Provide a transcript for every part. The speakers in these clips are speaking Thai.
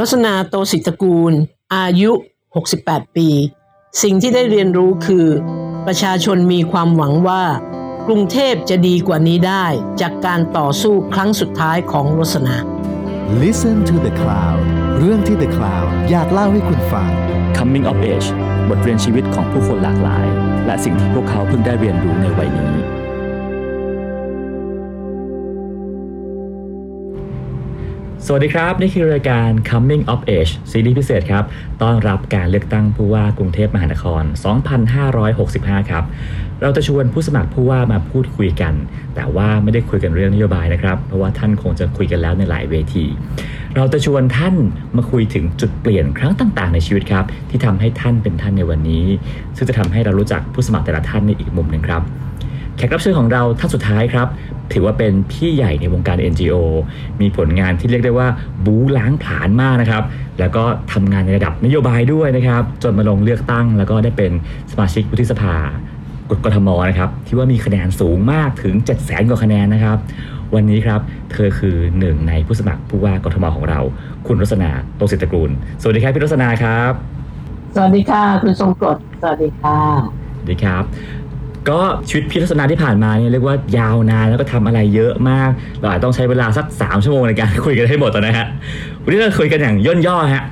ลัษณาโตสิตกูล อายุ 68 ปี สิ่งที่ได้เรียนรู้คือ ประชาชนมีความหวังว่า กรุงเทพจะดีกว่านี้ได้จากการต่อสู้ครั้งสุดท้ายของลัษณา Listen to the Cloud เรื่องที่ The Cloud อยากเล่าให้คุณฟัง Coming of Age บทเรียนชีวิตของผู้คนหลากหลาย และสิ่งที่พวกเขาเพิ่งได้เรียนรู้ในวัยนี้ สวัสดีครับ นี่คือรายการ Coming of Age ซีรีส์พิเศษครับต้อนรับการเลือกตั้งผู้ว่ากรุงเทพมหานคร 2565 ครับ เราจะชวนผู้สมัครผู้ว่ามาพูดคุยกัน แต่ว่าไม่ได้คุยกันเรื่องนโยบายนะครับ เพราะว่าท่านคงจะคุยกันแล้วในหลายเวที เราจะชวนท่านมาคุยถึงจุดเปลี่ยนครั้งต่าง ๆ ในชีวิตครับ ที่ทำให้ท่านเป็นท่านในวันนี้ ซึ่งจะทำให้เรารู้จักผู้สมัครแต่ละท่านในอีกมุมหนึ่งครับ แขกรับเชิญของเราท่านสุดท้ายครับ ถือว่าเป็นพี่ใหญ่ในวงการ NGO มีผลงานที่เรียกได้ว่าบูล้างผลาญมากนะครับ แล้วก็ทำงานในระดับนโยบายด้วยนะครับ จนมาลงเลือกตั้ง แล้วก็ได้เป็นสมาชิกวุฒิสภากทมนะครับที่ว่ามีคะแนนสูงมากถึง7 0 0 0 0 0 กว่าคะแนนนะครับ วันนี้ครับเธอคือหนึ่งในผู้สมัครผู้ว่ากทมของเรา คุณรสนาโตศิตรกูล สวัสดีครับพี่รสนาครับ สวัสดีค่ะ คุณทรงกรดสวัสดีค่ะสวัสดีครับ ก็ชีวิตพี่ลักษณะที่ผ่านมาเนี่ยเรียกว่ายาวนานแล้วก็ทำอะไรเยอะมากเราอาจต้องใช้เวลาสัก 3 ชั่วโมงในการคุยกันให้หมดนะฮะวันนี้เราคุยกันอย่างย่นย่อฮะ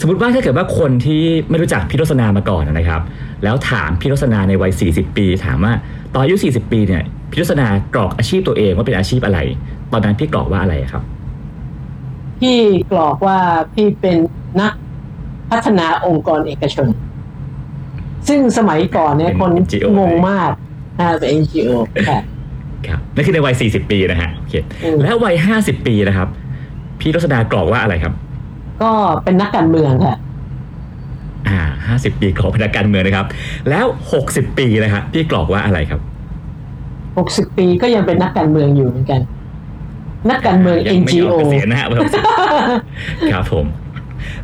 สมมติว่าถ้าเกิดว่าคนที่ไม่รู้จักพี่ลักษณะมาก่อนนะครับ แล้วถามพี่ลักษณะในวัย 40 ปี ถามว่าตอนอายุ 40 ปีเนี่ยพี่ลักษณะกรอกอาชีพตัวเองว่าเป็นอาชีพอะไร ตอนนั้นพี่กรอกว่าอะไรครับพี่กรอกว่าพี่เป็นนักพัฒนาองค์กรเอกชน ซึ่งสมัยก่อนเนี่ยเป็นคน NGO งงมากอ่าเป็น NGO ค่ะครับนั่นคือในวัย 40 ปีนะฮะโอเคอืมแล้ววัย 50 ปีนะครับ พี่ลักษณะกรอกว่าอะไรครับ ก็เป็นนักการเมืองค่ะอ่าห้าสิบปีกรอกเป็นนักการเมืองนะครับ แล้วหกสิบปีนะครับพี่กรอกว่าอะไรครับหกสิบปีก็ยังเป็นนักการเมืองอยู่เหมือนกัน นักการเมืองยังไม่ยอ NGO มเกษียณนะฮะวัย60ครับผม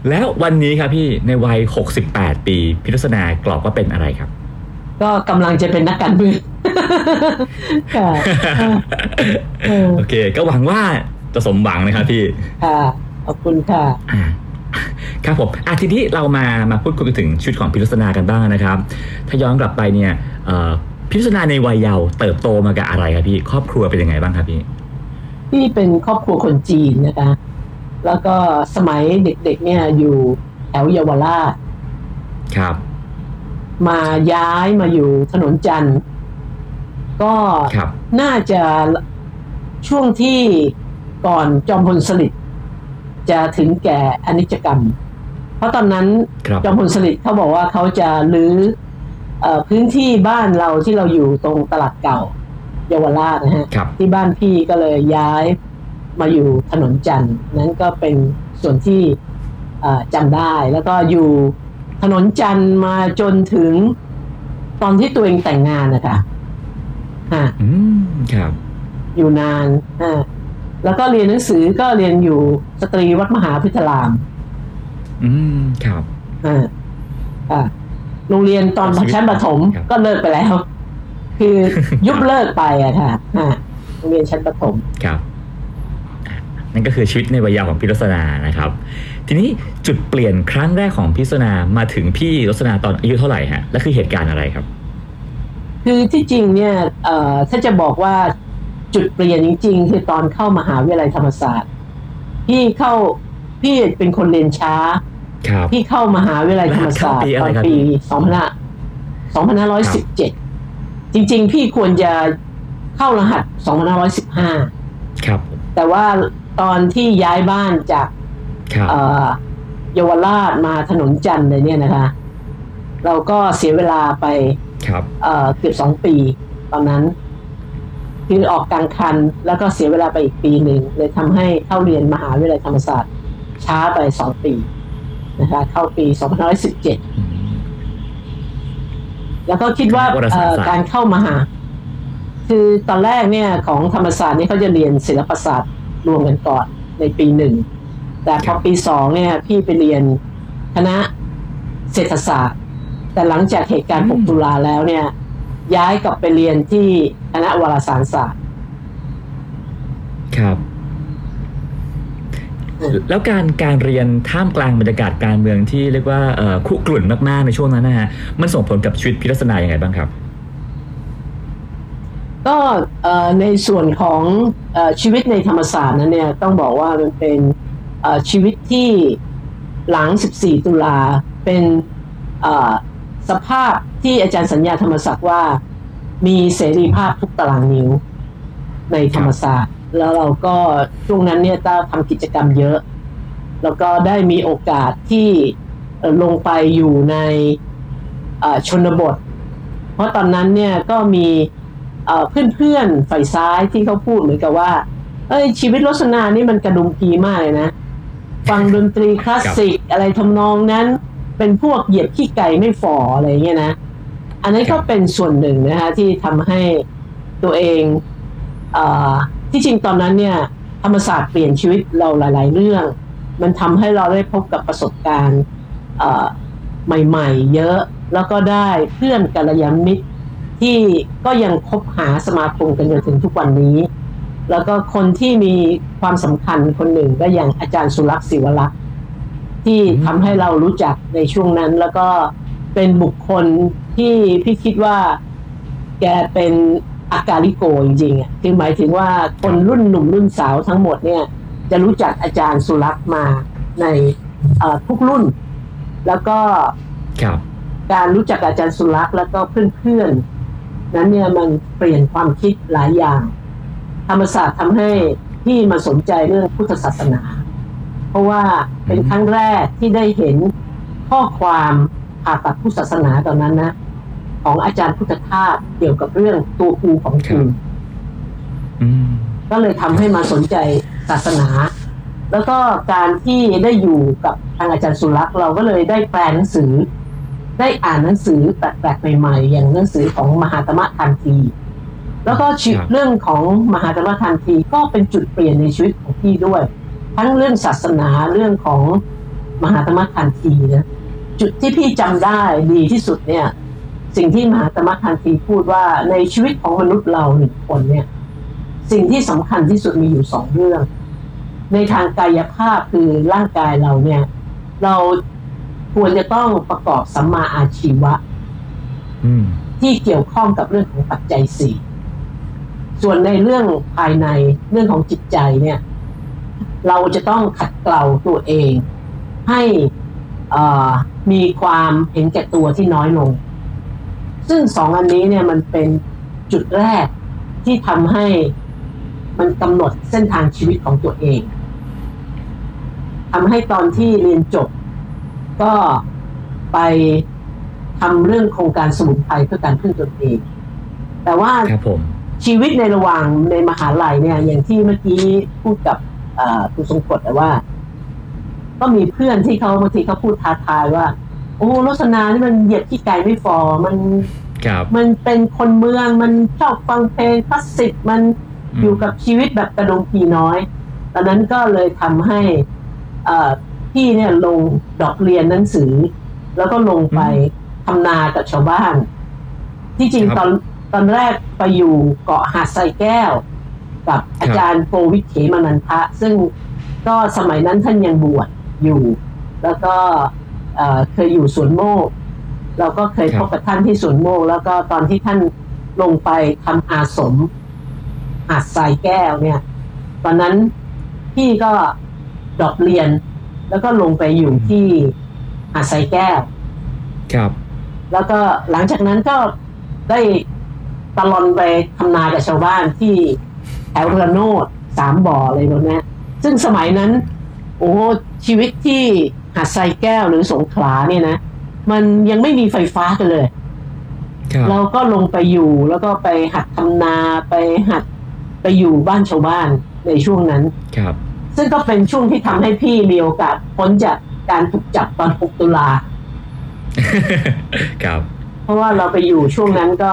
แล้ววันนี้ครับพี่ในวัย 68 ปีพิรสนากรอกว่าเป็นอะไรครับ ก็กำลังจะเป็นนักการเมืองค่ะเออโอเค ก็หวังว่าจะสมหวังนะครับพี่ค่ะขอบคุณค่ะอ่าครับผมอะทีนี้เรามามาพูดคุยกันถึงชีวิตของพิรสนากันบ้างนะครับ ถ้าย้อนกลับไปเนี่ยเอ่อพิรสนาในวัยเยาว์เติบโตมากับอะไรครับพี่ ครอบครัวเป็นยังไงบ้างครับพี่ พี่เป็นครอบครัวคนจีนนะคะ แล้วก็สมัยเด็กๆเนี่ยอยู่แถวเยาวราชครับ มาย้ายมาอยู่ถนนจันทร์ ก็ครับน่าจะช่วงที่ก่อนจอมพลสฤษดิ์จะถึงแก่อนิจกรรม เพราะตอนนั้นครับจอมพลสฤษดิ์เขาบอกว่าเขาจะรื้อเอ่อพื้นที่บ้านเราที่เราอยู่ตรงตลาดเก่าเยาวราชนะฮะครับที่บ้านพี่ก็เลยย้าย มาอยู่ถนนจันทร์นั้นก็เป็นส่วนที่เอ่อจำได้ แล้วก็อยู่ถนนจันทร์มาจนถึงตอนที่ตัวเองแต่งงานนะคะฮะอืมครับ อยู่นานฮะแล้วก็เรียนหนังสือก็เรียนอยู่สตรีวัดมหาพิทาราม อืมครับฮะอะโรงเรียนตอนชีวิตชั้นประถมครับก็เลิกไปแล้ว คือยุบเลิกไปอะค่ะฮะโรงเรียนชั้นประถมครับอะ นั่นก็คือชีวิตในวัยเยาว์ของพี่ลักษณานะครับ ทีนี้จุดเปลี่ยนครั้งแรกของพี่ลักษณามาถึงพี่ลักษณาตอนอายุเท่าไหร่ฮะและคือเหตุการณ์อะไรครับ คือที่จริงเนี่ยเอ่อถ้าจะบอกว่าจุดเปลี่ยนจริง ๆ คือตอนเข้ามหาวิทยาลัยธรรมศาสตร์พี่เข้าพี่เป็นคนเรียนช้าครับพี่เข้ามหาวิทยาลัยธรรมศาสตร์เข้าปีอะตไรอนครับปีสองพันห้าสองพันห้าร้อยสิบเจ็ดจริง ๆ พี่ควรจะเข้ารหัสสองพันห้าร้อยสิบห้าครับ แต่ว่า ตอนที่ย้ายบ้านจากครับเอ่อเยาวราชมาถนนจันทร์เลยเนี่ยนะคะ เราก็เสียเวลาไปครับเอ่อเกือบสองปีตอนนั้น คือออกกลางคันแล้วก็เสียเวลาไปอีกปีหนึ่งเลยทำให้เข้าเรียนมหาวิทยาลัยธรรมศาสตร์ ช้าไปสองปีนะคะเข้าปีสองพันร้อยสิบเจ็ดอืมแล้วก็คิดว่าคณะวารสารเอ่อศาสตร์การเข้ามหา คือตอนแรกเนี่ยของธรรมศาสตร์นี่เขาจะเรียนศิลปศาสตร์ รวมกันก่อนในปีหนึ่ง แต่พอปีสองเนี่ยพี่ไปเรียนคณะเศรษฐศาสตร์ แต่หลังจากเหตุการณ์ 6 ตุลาแล้วเนี่ย ย้ายกลับไปเรียนที่คณะวารสารศาสตร์ ครับ แล้วการการเรียนท่ามกลางบรรยากาศการเมืองที่เรียกว่าเอ่อคุกรุ่นมากๆในช่วงนั้นนะฮะ มันส่งผลกับชีวิตพิรัศนาอย่างไรบ้างครับ ก็ในส่วนของอชีวิตในธรรมศาสตร์นั้นเนี่ยต้องบอกว่ามันเป็นชีวิตที่หลัง 14 ตุลาเป็นสภาพที่อาจารย์สัญญาธรรมศักดิ์ว่า มีเสรีภาพทุกตารางนิ้วในธรรมศาสตร์ แล้วเราก็ช่วงนั้นเนี่ยต้าทำกิจกรรมเยอะ แล้วก็ได้มีโอกาสที่ลงไปอยู่ในชนบท เพราะตอนนั้นเนี่ยก็มี เอ่อเพื่อนๆฝ่ายซ้ายที่เขาพูดเหมือนกับว่า เอ้ยชีวิตรสนานี่มันกระดุมพีมากเลยนะ ฟังดนตรีคลาสสิกอะไรทำนองนั้น เป็นพวกเหยียบขี้ไก่ไม่ฝ่ออะไรเงี้ยนะ อันนั้นก็เป็นส่วนหนึ่งนะฮะที่ทำให้ตัวเองเอที่จริงตอนนั้นเนี่ย ธรรมศาสตร์เปลี่ยนชีวิตเราหลาย ๆ เรื่อง มันทำให้เราได้พบกับประสบการณ์ใหม่ ๆ เยอะแล้วก็ได้เพื่อนกัลยาณมิตร ที่ก็ยังคบหาสมาคมกันจนถึงทุกวันนี้ แล้วก็คนที่มีความสำคัญคนหนึ่งก็อย่างอาจารย์สุรักษ์ศิวรักษ์ที่อืมทำให้เรารู้จักในช่วงนั้น แล้วก็เป็นบุคคลที่พี่คิดว่าแกเป็นอากาลิโกจริงๆอะคือหมายถึงว่าคนรุ่นหนุ่มรุ่นสาวทั้งหมดเนี่ยจะรู้จักอาจารย์สุรักษ์มาในเอ่อทุกรุ่น แล้วก็ครับการรู้จักอาจารย์สุรักษ์แล้วก็เพื่อนๆ นั้นเนี่ยมันเปลี่ยนความคิดหลายอย่าง ธรรมศาสตร์ทำให้พี่มาสนใจเรื่องพุทธศาสนา เพราะว่าเป็นครั้งแรกที่ได้เห็นข้อความผ่าตัดพุทธศาสนาตอนนั้นนะ ของอาจารย์พุทธทาสเกี่ยวกับเรื่องตัวครูของครูอืมก็เลยทำให้มาสนใจศาสนา แล้วก็การที่ได้อยู่กับทางอาจารย์สุรักษ์เราก็เลยได้แปลหนังสือ ได้อ่านหนังสือแปลกๆใหม่ๆ อย่างหนังสือของมหาตมะทันที แล้วก็ชีวิตเรื่องของมหาตมะทันทีก็เป็นจุดเปลี่ยนในชีวิตของพี่ด้วย ทั้งเรื่องศาสนาเรื่องของมหาตมะทันทีนะจุดที่พี่จำได้ดีที่สุดเนี่ย สิ่งที่มหาตมะทันทีพูดว่าในชีวิตของมนุษย์เราหนึ่งคนเนี่ย สิ่งที่สำคัญที่สุดมีอยู่สองเรื่อง ในทางกายภาพคือร่างกายเราเนี่ย เรา ควรจะต้องประกอบสัมมาอาชีวะอืมที่เกี่ยวข้องกับเรื่องของปัจจัยสี่ส่วนในเรื่องภายในเรื่องของจิตใจเนี่ย เราจะต้องขัดเกลาตัวเอง ให้เอ่อมีความเห็นแก่ตัวที่น้อยลง ซึ่งสองอันนี้เนี่ยมันเป็นจุดแรกที่ทำให้มันกำหนดเส้นทางชีวิตของตัวเองทำให้ตอนที่เรียนจบ ก็ไปทำเรื่องโครงการสมุนไพรเพื่อการพึ่งตนเอง แต่ว่าครับผมชีวิตในระหว่างในมหาลัยเนี่ย อย่างที่เมื่อกี้พูดกับเอ่อคุณทรงกฎแต่ว่า ก็มีเพื่อนที่เขาบางทีเขาพูดท้าทายว่า โอ้รสนานี่มันเหยียบที่ไก่ไม่ฟอมันครับมันเป็นคนเมืองมันชอบฟังเพลงคลาสสิกมันอืมอยู่กับชีวิตแบบกระดงปีน้อย ตอนนั้นก็เลยทำให้เอ่อ พี่เนี่ยลงดอกเรียนหนังสือ แล้วก็ลงไปทำนากับชาวบ้าน ที่จริงครับตอนตอนแรกไปอยู่เกาะหาดไซแก้ว กับอาจารย์โปวิทเขมานันทะ ซึ่งก็สมัยนั้นท่านยังบวชอยู่ แล้วก็เอ่อเคยอยู่สวนโมกเราก็เคยครัพบบกับท่านที่สวนโมกแล้วก็ตอนที่ท่านลงไปทำอาสมหาดทรายแก้วเนี่ย ตอนนั้นพี่ก็ดรอปเรียน แล้วก็ลงไปอยู่ที่หาดทรายแก้ว ครับ แล้วก็หลังจากนั้นก็ได้ตลอนไปทำนากับชาวบ้านที่แถวระโนดสามบ่ออะไรพวกเนี้ยซึ่งสมัยนั้น โอ้โหชีวิตที่หาดทรายแก้วหรือสงขลาเนี่ยนะ มันยังไม่มีไฟฟ้ากันเลยครับเราก็ลงไปอยู่แล้วก็ไปหัดทำนาไปหัดไปอยู่บ้านชาวบ้านในช่วงนั้น ครับ ซึ่งก็เป็นช่วงที่ทำให้พี่มีโอกาสพ้นจากการถูกจับตอน 6 ตุลาครับ เพราะว่าเราไปอยู่ช่วงนั้นก็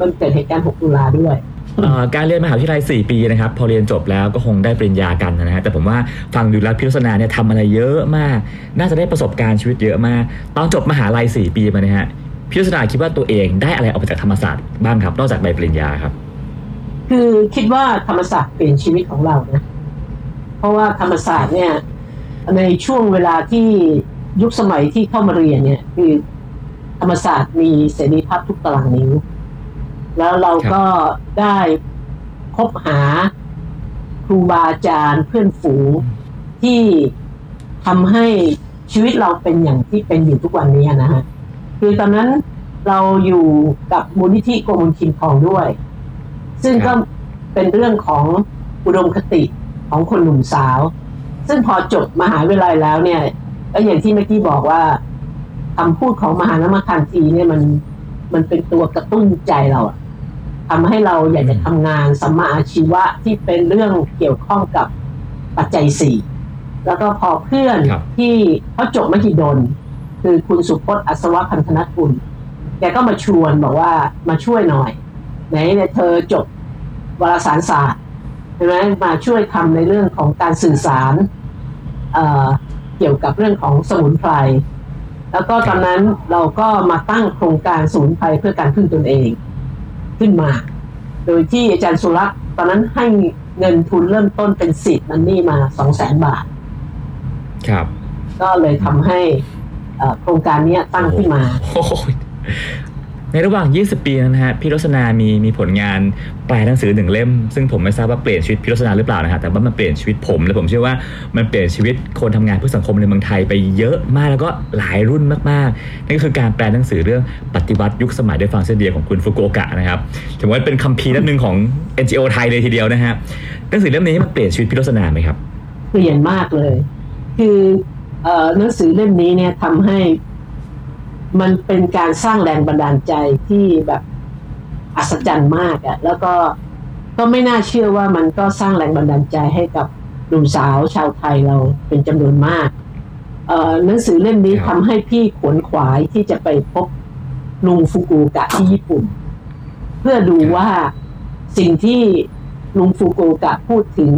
มันเกิดเหตุการณ์ 6 ตุลาด้วยเอ่อการเรียนมหาวิทยาลัย 4 ปีนะครับ พอเรียนจบแล้วก็คงได้ปริญญากันนะฮะแต่ผมว่าฟังดูแล้วพิรสนาเนี่ยทำอะไรเยอะมาก น่าจะได้ประสบการณ์ชีวิตเยอะมาก ตอนจบมหาลัย 4 ปีมาเนี่ยฮะพิรสนาคิดว่าตัวเองได้อะไรออกมาจากธรรมศาสตร์บ้างครับ นอกจากใบปริญญาครับ คือคิดว่าธรรมศาสตร์เปลี่ยนชีวิตของเรานะ เพราะว่าธรรมศาสตร์เนี่ยในช่วงเวลาที่ยุคสมัยที่เข้ามาเรียนเนี่ย คือธรรมศาสตร์มีเสรีภาพทุกตารางนิ้ว แล้วเราก็ได้คบหาครูบาอาจารย์เพื่อนฝูงที่ทำให้ชีวิตเราเป็นอย่างที่เป็นอยู่ทุกวันนี้นะฮะคือตอนนั้นเราอยู่กับมูลนิธิโกมลคิมทองด้วย ซึ่งก็เป็นเรื่องของอุดมคติ ของคนหนุ่มสาว ซึ่งพอจบมหาวิทยาลัยแล้วเนี่ยก็อย่างที่เมื่อกี้บอกว่าคำพูดของมหานมคันธีเนี่ยมันมันเป็นตัวกระตุ้นใจเราอะทำให้เราอยากจะทำงานสัมมาอาชีวะที่เป็นเรื่องเกี่ยวข้องกับปัจจัยสี่แล้วก็พอเพื่อนครับที่เขาจบมหิดล คือคุณสุพจน์อัศวะพันธนกุลแกก็มาชวนบอกว่ามาช่วยหน่อยไหนเนี่ยเธอจบวารสารศาสตร์ ใช่ไหมมาช่วยทำในเรื่องของการสื่อสารเอ่อเกี่ยวกับเรื่องของสมุนไพร แล้วก็ตอนนั้นเราก็มาตั้งโครงการสมุนไพรเพื่อการพึ่งตนเองขึ้นมา โดยที่อาจารย์สุรักษ์ตอนนั้นให้เงินทุนเริ่มต้นเป็นสิทธิ์มันนี่มาสองแสนบาท ครับ ก็เลยทำให้เอ่อโครงการเนี้ยตั้งขึ้นมาโอ้โห ในระหว่าง 20 ปีนั้นนะฮะพี่รสนามีมีผลงานแปลหนังสือหนึ่งเล่ม ซึ่งผมไม่ทราบว่าเปลี่ยนชีวิตพี่รสนาหรือเปล่านะฮะแต่ว่ามันเปลี่ยนชีวิตผมและผมเชื่อว่ามันเปลี่ยนชีวิตคนทำงานเพื่อสังคมในเมืองไทยไปเยอะมากแล้วก็หลายรุ่นมากๆนั่นก็คือการแปลหนังสือเรื่องปฏิวัติยุคสมัยด้วยฟังเส้นเดียของคุณฟุกุโอกะนะครับถือว่าเป็นคัมภีร์เล่มหนึ่งของ NGO ไทยเลยทีเดียวนะฮะหนังสือเล่มนี้มันเปลี่ยนชีวิตพี่รสนาไหมครับเปลี่ยนมากเลย คือเออหนังสือเล่มนี้เนี่ยทำให้ มันเป็นการสร้างแรงบันดาลใจที่แบบอัศจรรย์มากอะแล้วก็ก็ไม่น่าเชื่อว่ามันก็สร้างแรงบันดาลใจให้กับหนุ่มสาวชาวไทยเราเป็นจำนวนมากเอ่อหนังสือเล่มนี้ครับทำให้พี่ขวนขวายที่จะไปพบลุงฟุกุโอกะที่ญี่ปุ่น เพื่อดูว่าสิ่งที่ลุงฟุกุโอกะพูดถึง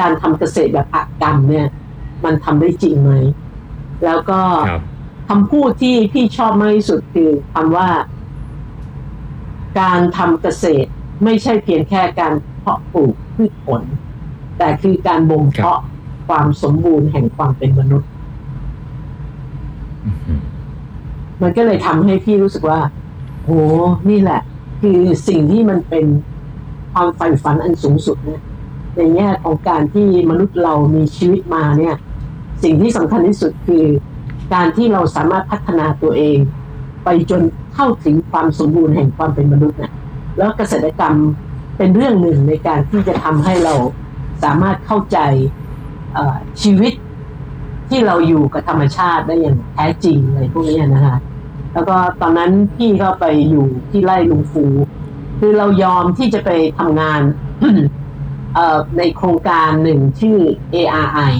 การทำเกษตรแบบอักกรรมเนี่ย มันทำได้จริงไหม แล้วก็ ครับคำพูดที่พี่ชอบมากที่สุดคือคำว่า การทำเกษตรไม่ใช่เพียงแค่การเพาะปลูกพืชผล แต่คือการบ่มเพาะความสมบูรณ์แห่งความเป็นมนุษย์อืมมันก็เลยทำให้พี่รู้สึกว่า โห นี่แหละ คือสิ่งที่มันเป็นความใฝ่ฝันอันสูงสุดนะในแง่ของการที่มนุษย์เรามีชีวิตมาเนี่ย สิ่งที่สำคัญที่สุดคือ การที่เราสามารถพัฒนาตัวเอง ไปจนเข้าถึงความสมบูรณ์แห่งความเป็นมนุษย์เนี่ยแล้วเกษตรกรรมเป็นเรื่องหนึ่งในการที่จะทำให้เราสามารถเข้าใจเอ่อชีวิตที่เราอยู่กับธรรมชาติได้อย่างแท้จริงอะไรพวกนี้นะคะแล้วก็ตอนนั้นพี่ก็ไปอยู่ที่ไร่ลุงฟู คือเรายอมที่จะไปทำงานเอ่อในโครงการหนึ่งชื่อ ARI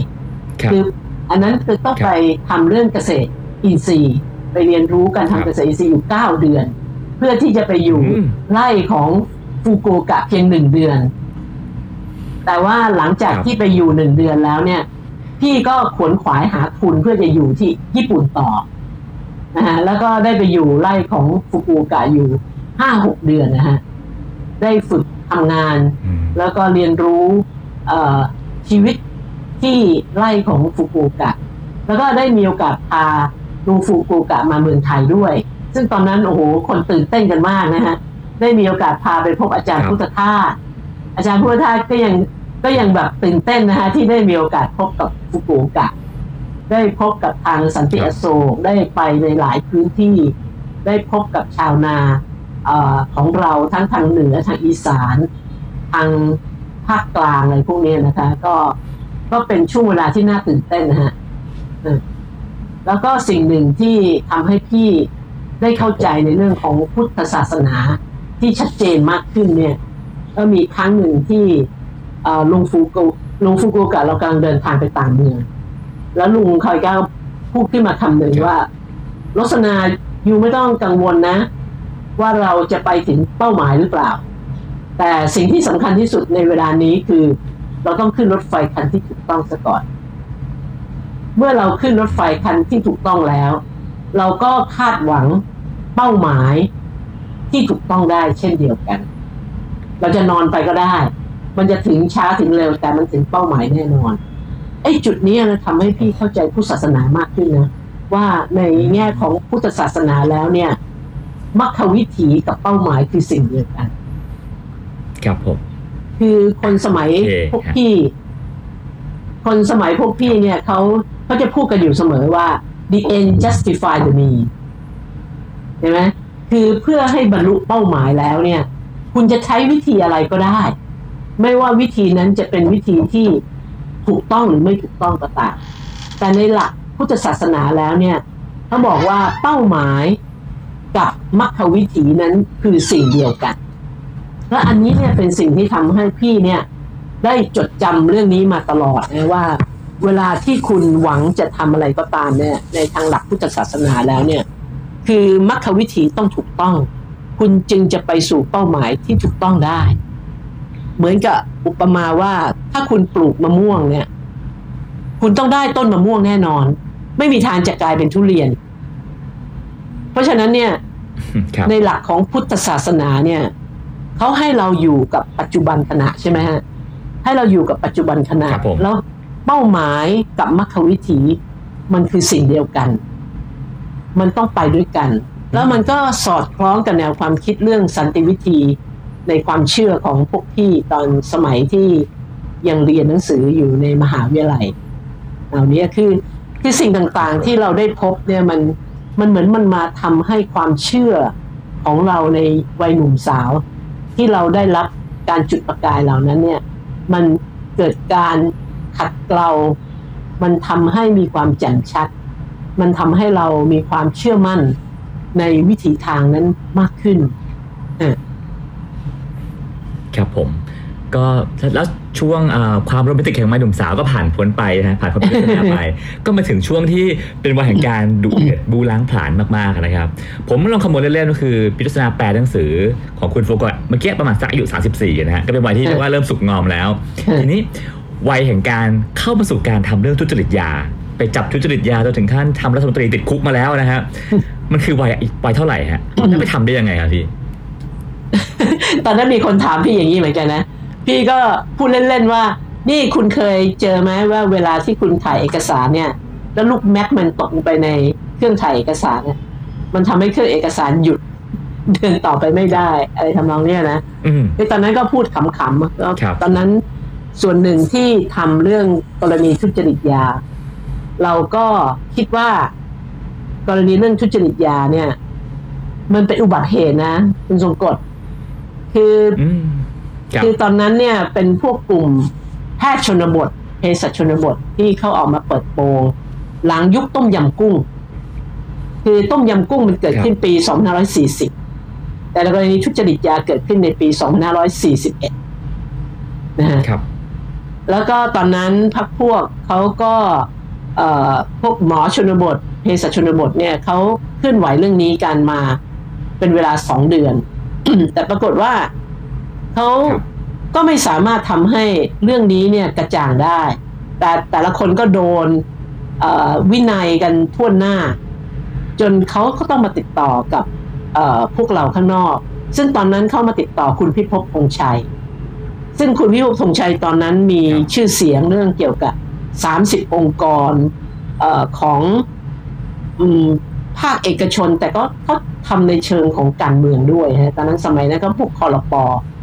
ครับคือ อันนั้นคือต้องครับไปทำเรื่องเกษตรอินทรีย์ไปเรียนรู้การครัทำบเกษตรอินทรีย์อยู่เก้าเดือน เพื่อที่จะไปอยู่อืมไร่ของฟูโกกะเพียงหนึ่งเดือน แต่ว่าหลังจากครับที่ไปอยู่หนึ่งเดือนแล้วเนี่ย พี่ก็ขวนขวายหาทุนเพื่อจะอยู่ที่ญี่ปุ่นต่อนะฮะแล้วก็ได้ไปอยู่ไร่ของฟุกุโอกะอยู่ห้าหกเดือนนะฮะได้ฝึกทำงานอืมแล้วก็เรียนรู้เอ่อชีวิต ที่ไร่ของฟุกุโอกะ แล้วก็ได้มีโอกาสพาลุงฟุกุโอกะมาเมืองไทยด้วย ซึ่งตอนนั้นโอ้โหคนตื่นเต้นกันมากนะฮะได้มีโอกาสพาไปพบอาจารย์พุทธทาสอาจารย์พุทธทาสก็ยังก็ยังแบบตื่นเต้นนะฮะที่ได้มีโอกาสพบกับฟุกุโอกะ ได้พบกับทางสันติอโศกได้ไปในหลายพื้นที่ ได้พบกับชาวนาอของเราทั้งทางเหนือทางอีสาน ทางภาคกลางอะไรพวกนี้นะคะ ก็ ก็เป็นช่วงเวลาที่น่าตื่นเต้นนะฮะแล้วก็สิ่งหนึ่งที่ทำให้พี่ได้เข้าใจในเรื่องของพุทธศาสนาที่ชัดเจนมากขึ้นเนี่ย ก็มีครั้งหนึ่งที่ลุงฟูโกลุงฟูโกกะเรากำลังเดินทางไปต่างเมือง แล้วลุงคอยก็พูดขึ้นมาคำหนึ่งว่าลักษณะอยู่ไม่ต้องกังวลนะ ว่าเราจะไปถึงเป้าหมายหรือเปล่า แต่สิ่งที่สำคัญที่สุดในเวลานี้คือ เราต้องขึ้นรถไฟคันที่ถูกต้องซะก่อน เมื่อเราขึ้นรถไฟคันที่ถูกต้องแล้ว เราก็คาดหวังเป้าหมายที่ถูกต้องได้เช่นเดียวกัน เราจะนอนไปก็ได้ มันจะถึงช้าถึงเร็วแต่มันถึงเป้าหมายแน่นอนไอ้จุดนี้นะทำให้พี่เข้าใจพุทธศาสนามากขึ้นนะว่าในแง่ของพุทธศาสนาแล้วเนี่ยมรรควิถีกับเป้าหมายคือสิ่งเดียวกัน ครับผม คือคนสมัยโอเคพวกพี่ คนสมัยพวกพี่เนี่ยเขาเขาจะพูดกันอยู่เสมอว่า the end justify the mean เห็นไหมคือเพื่อให้บรรลุเป้าหมายแล้วเนี่ย คุณจะใช้วิธีอะไรก็ได้ ไม่ว่าวิธีนั้นจะเป็นวิธีที่ถูกต้องหรือไม่ถูกต้องก็ตามแต่ในหลักพุทธศาสนาแล้วเนี่ยเขาบอกว่าเป้าหมายกับมรรควิถีนั้นคือสิ่งเดียวกัน และอันนี้เนี่ยเป็นสิ่งที่ทำให้พี่เนี่ยได้จดจำเรื่องนี้มาตลอดนะว่า เวลาที่คุณหวังจะทำอะไรก็ตามเนี่ยในทางหลักพุทธศาสนาแล้วเนี่ยคือมรรควิธีต้องถูกต้อง คุณจึงจะไปสู่เป้าหมายที่ถูกต้องได้ เหมือนกับอุปมาว่าถ้าคุณปลูกมะม่วงเนี่ย คุณต้องได้ต้นมะม่วงแน่นอน ไม่มีทางจะกลายเป็นทุเรียน เพราะฉะนั้นเนี่ยครับในหลักของพุทธศาสนาเนี่ย เขาให้เราอยู่กับปัจจุบันขณะใช่ไหมฮะให้เราอยู่กับปัจจุบันขณะครับผมแล้วเป้าหมายกับมรรควิถีมันคือสิ่งเดียวกัน มันต้องไปด้วยกัน แล้วมันก็สอดคล้องกับแนวความคิดเรื่องสันติวิธีในความเชื่อของพวกพี่ตอนสมัยที่ยังเรียนหนังสืออยู่ในมหาวิทยาลัยเหล่านี้คือคือสิ่งต่างๆที่เราได้พบเนี่ยมันมันเหมือนมันมาทำให้ความเชื่อของเราในวัยหนุ่มสาว ที่เราได้รับการจุดประกายเหล่านั้นเนี่ย มันเกิดการขัดเกลา มันทำให้มีความแจ่มชัด มันทำให้เรามีความเชื่อมั่นในวิถีทางนั้นมากขึ้น ครับผม ก็แล้วช่วงอ่าความโรแมนติกแห่งวัยหนุ่มสาวก็ผ่านพ้นไปนะฮะผ่านพ้นไปไป ก็มาถึงช่วงที่เป็นวันแห่งการดุเดือดบูล้างผลาญมากๆนะครับ ผมลองคำนวณเล่นๆก็คือพิจารณาแปลหนังสือของคุณโฟกัสเมื่อกี้ประมาณสักอายุ34นะฮะก็เป็นวัยที่เรียกว่าเริ่มสุกงอมแล้ว ทีนี้วัยแห่งการเข้ามาสู่การทำเรื่องทุจริตยา ไปจับทุจริตยาจนถึงขั้นทำรัฐมนตรีติดคุกมาแล้วนะฮะมันคือวัยวัยเท่าไหร่ฮะแล้วไปทำได้ยังไงครับพี่ตอนนั้นมีคนถามพี่อย่างนี้เหมือนกันนะ พี่ก็พูดเล่นๆว่า นี่คุณเคยเจอไหมว่าเวลาที่คุณถ่ายเอกสารเนี่ย แล้วลูกแม็กมันตกลงไปในเครื่องถ่ายเอกสารเนี่ยมันทำให้เครื่องเอกสารหยุดเดินต่อไปไม่ได้ อะไรทำนองเนี้ยนะอืมไอ้ตอนนั้นก็พูดขำๆแล้วครับตอนนั้นส่วนหนึ่งที่ทำเรื่องกรณีทุจริตยา เราก็คิดว่ากรณีเรื่องทุจริตยาเนี่ย มันเป็นอุบัติเหตุนะ คุณทรงกฎคืออืม ครับคือตอนนั้นเนี่ยเป็นพวกกลุ่มแพทย์ชนบทเภสัชชนบทที่เขาออกมาเปิดโปงหลังยุคต้มยำกุ้ง คือต้มยำกุ้งมันเกิดขึ้นปี 2540 แต่กรณีทุจริตยาเกิดขึ้นในปี 2541 นะฮะครับแล้วก็ตอนนั้นพักพวกเขาก็เอ่อพวกหมอชนบทเภสัชชนบทเนี่ยเขาเคลื่อนไหวเรื่องนี้กันมาเป็นเวลาสองเดือน แต่ปรากฏว่า เขาครับก็ไม่สามารถทำให้เรื่องนี้เนี่ยกระจ่างได้ แต่แต่ละคนก็โดนเอ่อวินัยกันทั่วหน้า จนเขาก็ต้องมาติดต่อกับเอ่อพวกเราข้างนอก ซึ่งตอนนั้นเข้ามาติดต่อคุณพิภพพงษ์ชัย ซึ่งคุณพิภพพงษ์ชัยตอนนั้นมีครับชื่อเสียงเรื่องเกี่ยวกับ 30 องค์กรเออของอืมภาคเอกชน แต่ก็เขาทำในเชิงของการเมืองด้วยฮะตอนนั้นสมัยนั้นก็พวกคอรปนะ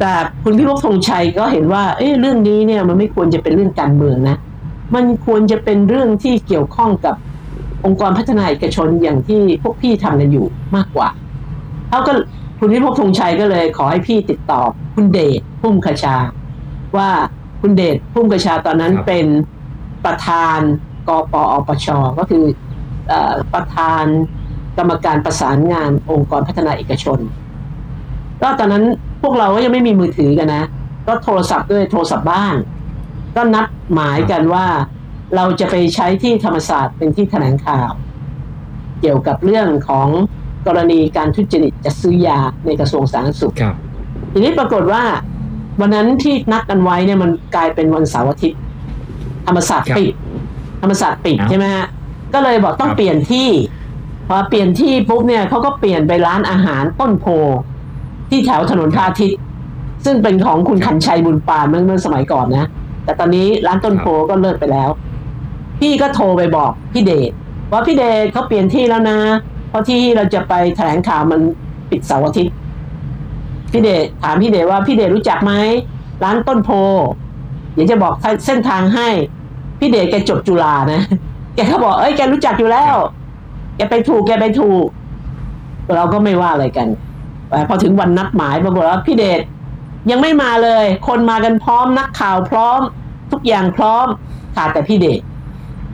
แต่คุณพิภพพงษ์ชัยก็เห็นว่า เอ้เรื่องนี้เนี่ยมันไม่ควรจะเป็นเรื่องการเมืองนะ มันควรจะเป็นเรื่องที่เกี่ยวข้องกับองค์กรพัฒนาเอกชนอย่างที่พวกพี่ทำกันอยู่มากกว่าเขาก็คุณพิภพธงชัยก็เลย ขอให้พี่ติดต่อคุณเดชพุ่มคชา ว่าคุณเดชพุ่มคชาตอนนั้นครับเป็นประธานกปอปชก็คือเอ่อประธานกรรมการประสานงานองค์กรพัฒนาเอกชน ก็ตอนนั้นพวกเราก็ยังไม่มีมือถือกันนะ ก็โทรศัพท์ด้วยโทรศัพท์บ้าน ก็นัดหมายกันว่า เราจะไปใช้ที่ธรรมศาสตร์เป็นที่แถลงข่าว เกี่ยวกับเรื่องของกรณีการทุจริตจัดซื้อยาในกระทรวงสาธารณสุขครับทีนี้ปรากฏว่า วันนั้นที่นัดกันไว้เนี่ยมันกลายเป็นวันเสาร์อาทิตย์ธรรมศาสตร์ครับปิดธรรมศาสตร์ปิดอ้าวใช่ไหมฮะก็เลยบอกต้องครับเปลี่ยนที่พอเปลี่ยนที่ปุ๊บเนี่ยเขาก็เปลี่ยนไปร้านอาหารต้นโพ ที่แถวถนนพระอาทิตย์ ซึ่งเป็นของคุณขันชัยบุญปานเมื่อเมื่อสมัยก่อนนะ แต่ตอนนี้ร้านต้นโพก็เลิกไปแล้ว พี่ก็โทรไปบอกพี่เดชว่าพี่เดชเขาเปลี่ยนที่แล้วนะ เพราะที่เราจะไปแถลงข่าวมันปิดเสาร์อาทิตย์ พี่เดชถามพี่เดชว่าพี่เดชรู้จักไหมร้านต้นโพ เดี๋ยวจะบอกเส้นทางให้ พี่เดชแกจบจุฬานะแกเขาบอกเอ้ยแกรู้จักอยู่แล้วแกไปถูกแกไปถูก เราก็ไม่ว่าอะไรกัน พอถึงวันนัดหมายปรากฏว่าพี่เดชยังไม่มาเลย คนมากันพร้อมนักข่าวพร้อม ทุกอย่างพร้อมขาดแต่พี่เดช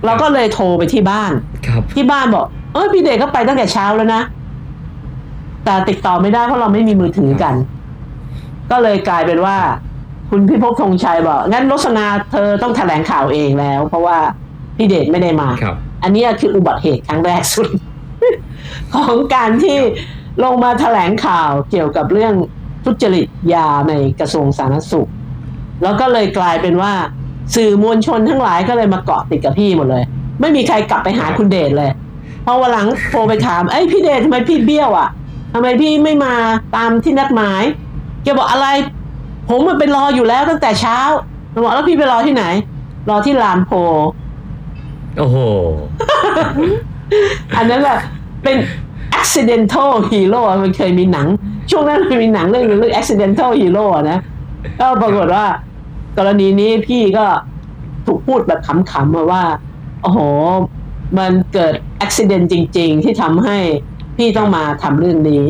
เราก็เลยโทรไปที่บ้านครับที่บ้านบอก เออพี่เดชก็ไปตั้งแต่เช้าแล้วนะแต่ติดต่อไม่ได้เพราะเราไม่มีมือถือกัน ก็เลยกลายเป็นว่า คุณพิภพธงชัยบอกงั้นรสนาเธอต้องแถลงข่าวเองแล้ว เพราะว่าพี่เดชไม่ได้มาครับอันนี้คืออุบัติเหตุครั้งแรกสุด ของการที่ ลงมาแถลงข่าวเกี่ยวกับเรื่องทุจริตยาในกระทรวงสาธารณสุข แล้วก็เลยกลายเป็นว่า สื่อมวลชนทั้งหลายก็เลยมาเกาะติดกับพี่หมดเลย ไม่มีใครกลับไปหาคุณเดชเลยพอวันหลังโทรไปถามเอ้ยพี่เดชทำไมพี่เบี้ยวอะทำไมพี่ไม่มาตามที่นัดหมายแกบอกอะไร ผมมันไปรออยู่แล้วตั้งแต่เช้าเราบอกแล้วพี่ไปรอที่ไหน รอที่ลานโพโอ้โห อันนั้นแหละเป็น accidental hero อะมันเคยมีหนัง ช่วงนั้นมันมีหนังเรื่องหนึงเรื่อง accidental hero อะนะก็ปรากฏว่า กรณีนี้พี่ก็ถูกพูดแบบขำๆมาว่า โอ้โห มันเกิด accident จริง ๆ ที่ทำให้พี่ต้องมาทำเรื่องนี้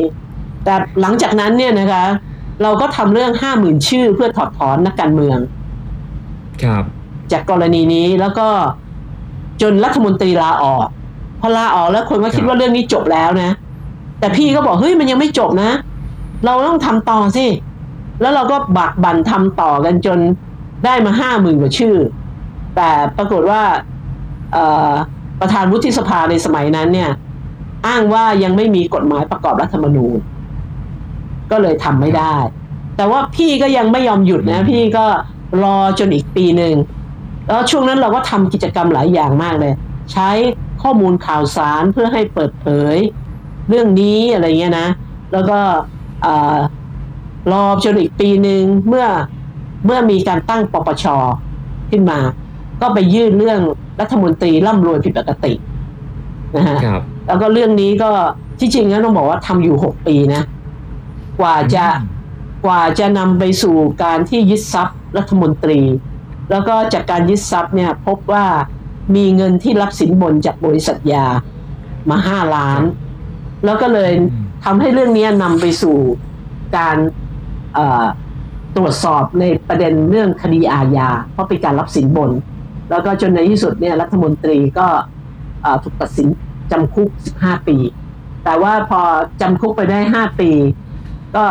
แต่หลังจากนั้นเนี่ยนะคะ เราก็ทำเรื่องห้าหมื่นชื่อเพื่อถอดถอนนักการเมือง ครับ จากกรณีนี้แล้วก็จนรัฐมนตรีลาออกพอลาออกแล้วคนก็คิดว่าเรื่องนี้จบแล้วนะ แต่พี่ก็บอกเฮ้ยมันยังไม่จบนะ เราต้องทำต่อสิแล้วเราก็บักบันทำต่อกันจนได้มาห้าหมื่นกว่าชื่อ แต่ปรากฏว่าเอ่อประธานวุฒิสภาในสมัยนั้นเนี่ย อ้างว่ายังไม่มีกฎหมายประกอบรัฐธรรมนูญ ก็เลยทำไม่ได้ แต่ว่าพี่ก็ยังไม่ยอมหยุดนะ พี่ก็รอจนอีกปีหนึ่งแล้วช่วงนั้นเราก็ทำกิจกรรมหลายอย่างมากเลย ใช้ข้อมูลข่าวสารเพื่อให้เปิดเผย เรื่องนี้อะไรเงี้ยนะ แล้วก็เอ่อรอจนอีกปีหนึ่งเมื่อเมื่อมีการตั้งปปชขึ้นมา ก็ไปยื่นเรื่องรัฐมนตรีร่ำรวยผิดปกตินะฮะครับแล้วก็เรื่องนี้ก็ที่จริงแล้วต้องบอกว่าทำอยู่หกปีนะ กว่าจะอืมกว่าจะนำไปสู่การที่ยึดทรัพย์รัฐมนตรี แล้วก็จากการยึดทรัพย์เนี่ยพบว่ามีเงินที่รับสินบนจากบริษัทยามาห้าล้าน แล้วก็เลยอืมทำให้เรื่องนี้นำไปสู่การเอ่อตรวจสอบในประเด็นเรื่องคดีอาญาเพราะเป็นการรับสินบน แล้วก็จนในที่สุดเนี่ยรัฐมนตรีก็เอ่อถูกตัดสินจำคุก 15 ปี แต่ว่าพอจำคุกไปได้ 5 ปี ก็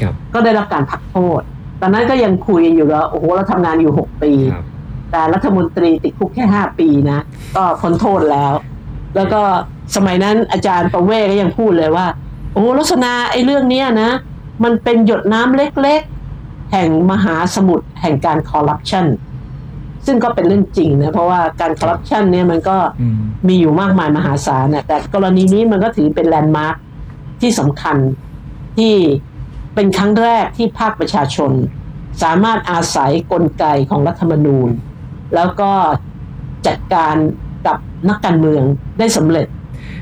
ครับก็ได้รับการพักโทษ ตอนนั้นก็ยังคุยกันอยู่ว่าโอ้โหเราทำงานอยู่ 6 ปีครับแต่รัฐมนตรีติดคุกแค่ 5 ปีนะ ก็พ้นโทษแล้ว แล้วก็ สมัยนั้นอาจารย์ประเวศก็ยังพูดเลยว่า โอ้ลักษณะไอ้เรื่องเนี้ยนะ มันเป็นหยดน้ำเล็กๆ แห่งมหาสมุทรแห่งการคอร์รัปชันซึ่งก็เป็นเรื่องจริงนะ เพราะว่าการคอร์รัปชันเนี่ยมันก็อืมมีอยู่มากมายมหาศาลนะแต่กรณีนี้มันก็ถือเป็นแลนด์มาร์คที่สำคัญที่เป็นครั้งแรกที่ภาคประชาชน สามารถอาศัยกลไกของรัฐธรรมนูญ แล้วก็จัดการกับนักการเมืองได้สำเร็จ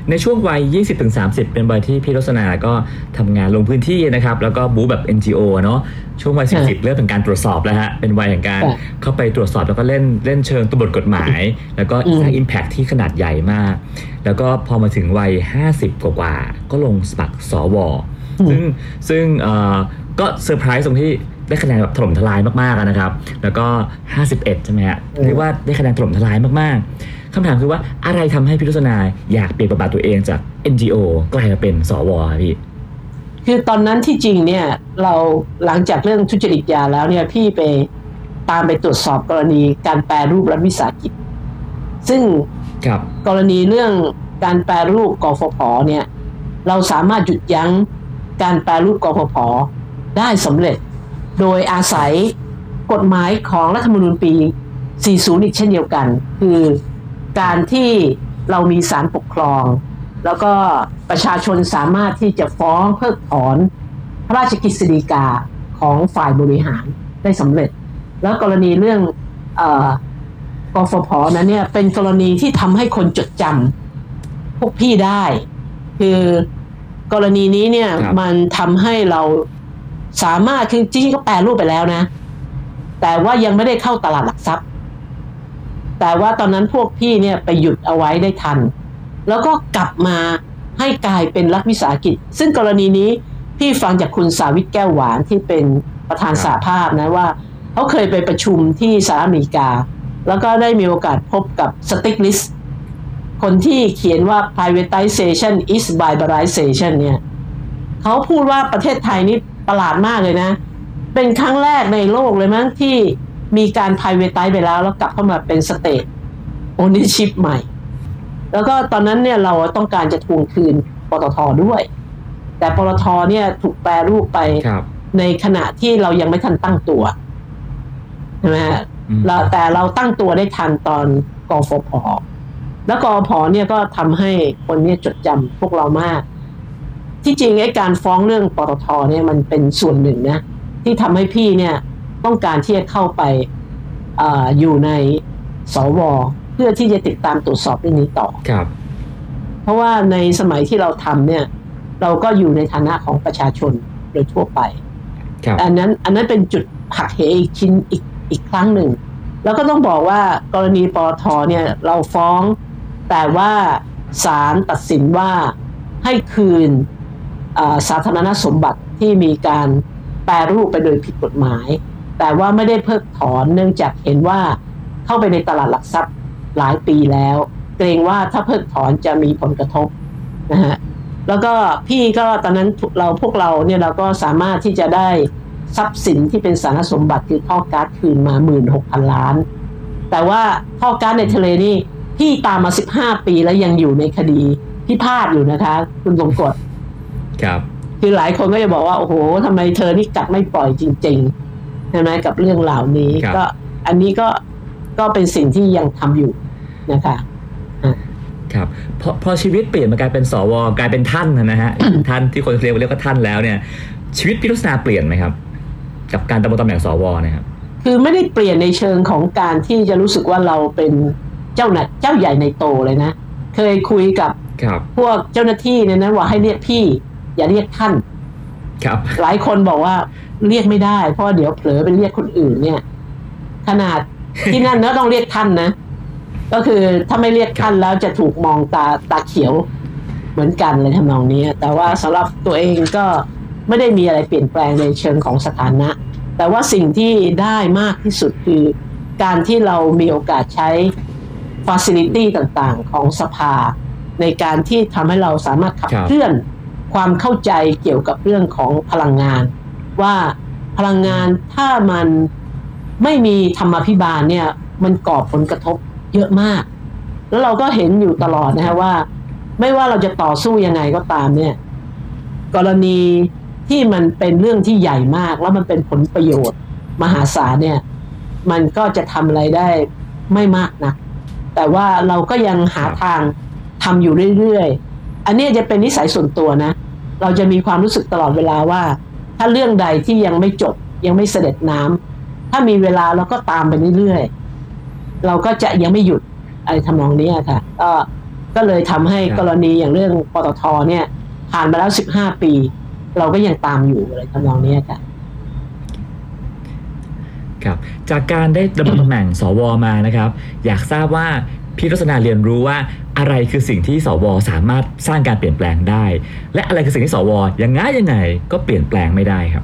ในช่วงวัย 20-30 เป็นวัยที่พี่รสนาก็ทำงานลงพื้นที่นะครับ แล้วก็บู๊แบบ NGO อะเนาะช่วงวัยค่ะ40 เริ่มเป็นการตรวจสอบแล้วฮะ เป็นวัยแห่งการค่ะเข้าไปตรวจสอบแล้วก็เล่นเล่นเชิงตัวบทกฎหมาย แล้วก็อืมสร้าง Impact ที่ขนาดใหญ่มาก แล้วก็พอมาถึงวัย 50 กว่าๆก็ลงสมัครสวซึ่งซึ่งเอ่อก็เซอร์ไพรส์ตรงที่ได้คะแนนแบบถล่มทลายมากๆอะนะครับ แล้วก็ 51 ใช่ไหมฮะอืมเรียกว่าได้คะแนนถล่มทลายมากๆ คำถามคือว่าอะไรทำให้พี่รสนาอยากเปลี่ยนบทบาทตัวเองจาก NGO กลายมาเป็นสวครับพี่คือตอนนั้นที่จริงเนี่ยเราหลังจากเรื่องทุจริตยาแล้วเนี่ยพี่ไปตามไปตรวจสอบกรณีการแปรรูปรัฐวิสาหกิจ ซึ่งครับกรณีเรื่องการแปรรูปกฟผเนี่ย เราสามารถหยุดยั้งการแปรรูปกฟผได้สำเร็จ โดยอาศัยกฎหมายของรัฐธรรมนูญปี 40 อีกเช่นเดียวกัน คือ การที่เรามีศาลปกครอง แล้วก็ประชาชนสามารถที่จะฟ้องเพิกถอนพระราชกฤษฎีกาของฝ่ายบริหารได้สำเร็จ แล้วกรณีเรื่องเอ่อกฟผนั้นเนี่ยเป็นกรณีที่ทำให้คนจดจำพวกพี่ได้ คือกรณีนี้เนี่ยครับมันทำให้เราสามารถคือจริงๆก็แปลรูปไปแล้วนะ แต่ว่ายังไม่ได้เข้าตลาดหลักทรัพย์ แต่ว่าตอนนั้นพวกพี่เนี่ยไปหยุดเอาไว้ได้ทัน แล้วก็กลับมาให้กลายเป็นรัฐวิสาหกิจ ซึ่งกรณีนี้พี่ฟังจากคุณสาวิตแก้วหวานที่เป็นประธานสาภาพนะว่า เขาเคยไปประชุมที่สหรัฐอเมริกา แล้วก็ได้มีโอกาสพบกับสติ๊กลิสคนที่เขียนว่า privatization is barbarization เนี่ยเขาพูดว่าประเทศไทยนี่ประหลาดมากเลยนะ เป็นครั้งแรกในโลกเลยมั้งที่ มีการ privatize ไปแล้ว แล้วกลับเข้ามาเป็น state ownership ใหม่ แล้วก็ตอนนั้นเนี่ยเราต้องการจะทวงคืนปตทด้วย แต่ปตทเนี่ยถูกแปรรูปไปครับในขณะที่เรายังไม่ทันตั้งตัวใช่ไหมฮะอืมเราแต่เราตั้งตัวได้ทันตอนกฟผแล้วกฟผเนี่ยก็ทำให้คนเนี่ยจดจำพวกเรามาก ที่จริงไอ้การฟ้องเรื่องปตทเนี่ยมันเป็นส่วนหนึ่งนะ ที่ทำให้พี่เนี่ย ต้องการที่จะเข้าไปเอออยู่ในสวเพื่อที่จะติดตามตรวจสอบเรื่องนี้ต่อครับ เพราะว่าในสมัยที่เราทำเนี่ย เราก็อยู่ในฐานะของประชาชนโดยทั่วไปครับอันนั้นอันนั้นเป็นจุดหักเหอีกชิ้นอีกอีกครั้งหนึ่ง แล้วก็ต้องบอกว่ากรณีปอทเนี่ยเราฟ้อง แต่ว่าศาลตัดสินว่าให้คืนอ่าสาธารณสมบัติที่มีการแปรรูปไปโดยผิดกฎหมาย แต่ว่าไม่ได้เพิกถอนเนื่องจากเห็นว่าเข้าไปในตลาดหลักทรัพย์หลายปีแล้ว เกรงว่าถ้าเพิกถอนจะมีผลกระทบนะฮะแล้วก็พี่ก็ตอนนั้นเราพวกเราเนี่ยเราก็สามารถที่จะได้ทรัพย์สินที่เป็นสารสมบัติคือท่อก๊าซคืนมาหมื่นหกพันล้าน แต่ว่าท่อก๊าซในทะเลนี่พี่ตามมาสิบห้าปีแล้วยังอยู่ในคดีพิพาทอยู่นะคะ คุณสงกฎครับ คือหลายคนก็จะบอกว่า โอ้โหทำไมเธอนี่กัดไม่ปล่อยจริง ๆ ใช่ไหมกับเรื่องเหล่านี้ครับก็อันนี้ก็ก็เป็นสิ่งที่ยังทำอยู่นะคะครับพอพอชีวิตเปลี่ยนมากลายเป็นสวกลายเป็นท่านนะฮะท่านที่คนเรียกเรียกว่าท่านแล้วเนี่ย ชีวิตพี่ลักษณะเปลี่ยนไหมครับ กับการดำรงตำแหน่งสวนะครับคือไม่ได้เปลี่ยนในเชิงของการที่จะรู้สึกว่าเราเป็นเจ้าหน้าเจ้าใหญ่ในโตเลยนะ เคยคุยกับครับพวกเจ้าหน้าที่เนี่ยนะว่าให้เรียกพี่ อย่าเรียกท่าน ครับ หลายคนบอกว่า เรียกไม่ได้เพราะเดี๋ยวเผลอไปเรียกคนอื่นเนี่ย ขนาดที่นั่นเนอะต้องเรียกท่านนะก็คือถ้าไม่เรียกท่านแล้วจะถูกมองตาตาเขียวเหมือนกันเลยทำนองนี้ แต่ว่าสำหรับตัวเองก็ไม่ได้มีอะไรเปลี่ยนแปลงในเชิงของสถานะ แต่ว่าสิ่งที่ได้มากที่สุดคือการที่เรามีโอกาสใช้ฟ a ซิลิตี้ต่างๆ ของสภา ในการที่ทำให้เราสามารถขับครับเคลื่อนความเข้าใจเกี่ยวกับเรื่องของพลังงาน ว่าพลังงานถ้ามันไม่มีธรรมาภิบาลเนี่ยมันก่อผลกระทบเยอะมาก แล้วเราก็เห็นอยู่ตลอดนะฮะว่า ไม่ว่าเราจะต่อสู้ยังไงก็ตามเนี่ย กรณีที่มันเป็นเรื่องที่ใหญ่มาก แล้วมันเป็นผลประโยชน์มหาศาลเนี่ย มันก็จะทำอะไรได้ไม่มากนะแต่ว่าเราก็ยังหาทางทำอยู่เรื่อยๆ อันนี้จะเป็นนิสัยส่วนตัวนะ เราจะมีความรู้สึกตลอดเวลาว่า ถ้าเรื่องใดที่ยังไม่จบยังไม่เสด็จน้ำถ้ามีเวลาเราก็ตามไปเรื่อยๆเราก็จะยังไม่หยุดอะไรทำนองเนี้ยค่ะก็ก็เลยทำให้ครับกรณีอย่างเรื่องปตทเนี่ย ผ่านมาแล้วสิบห้าปี เราก็ยังตามอยู่อะไรทำนองเนี้ยค่ะครับจากการได้ดำรงตำแหน่งสวมานะครับ อยากทราบว่า พี่ลักษณะเรียนรู้ว่าอะไรคือสิ่งที่สวสามารถสร้างการเปลี่ยนแปลงได้ และอะไรคือสิ่งที่สวยังไงยังไงก็เปลี่ยนแปลงไม่ได้ครับ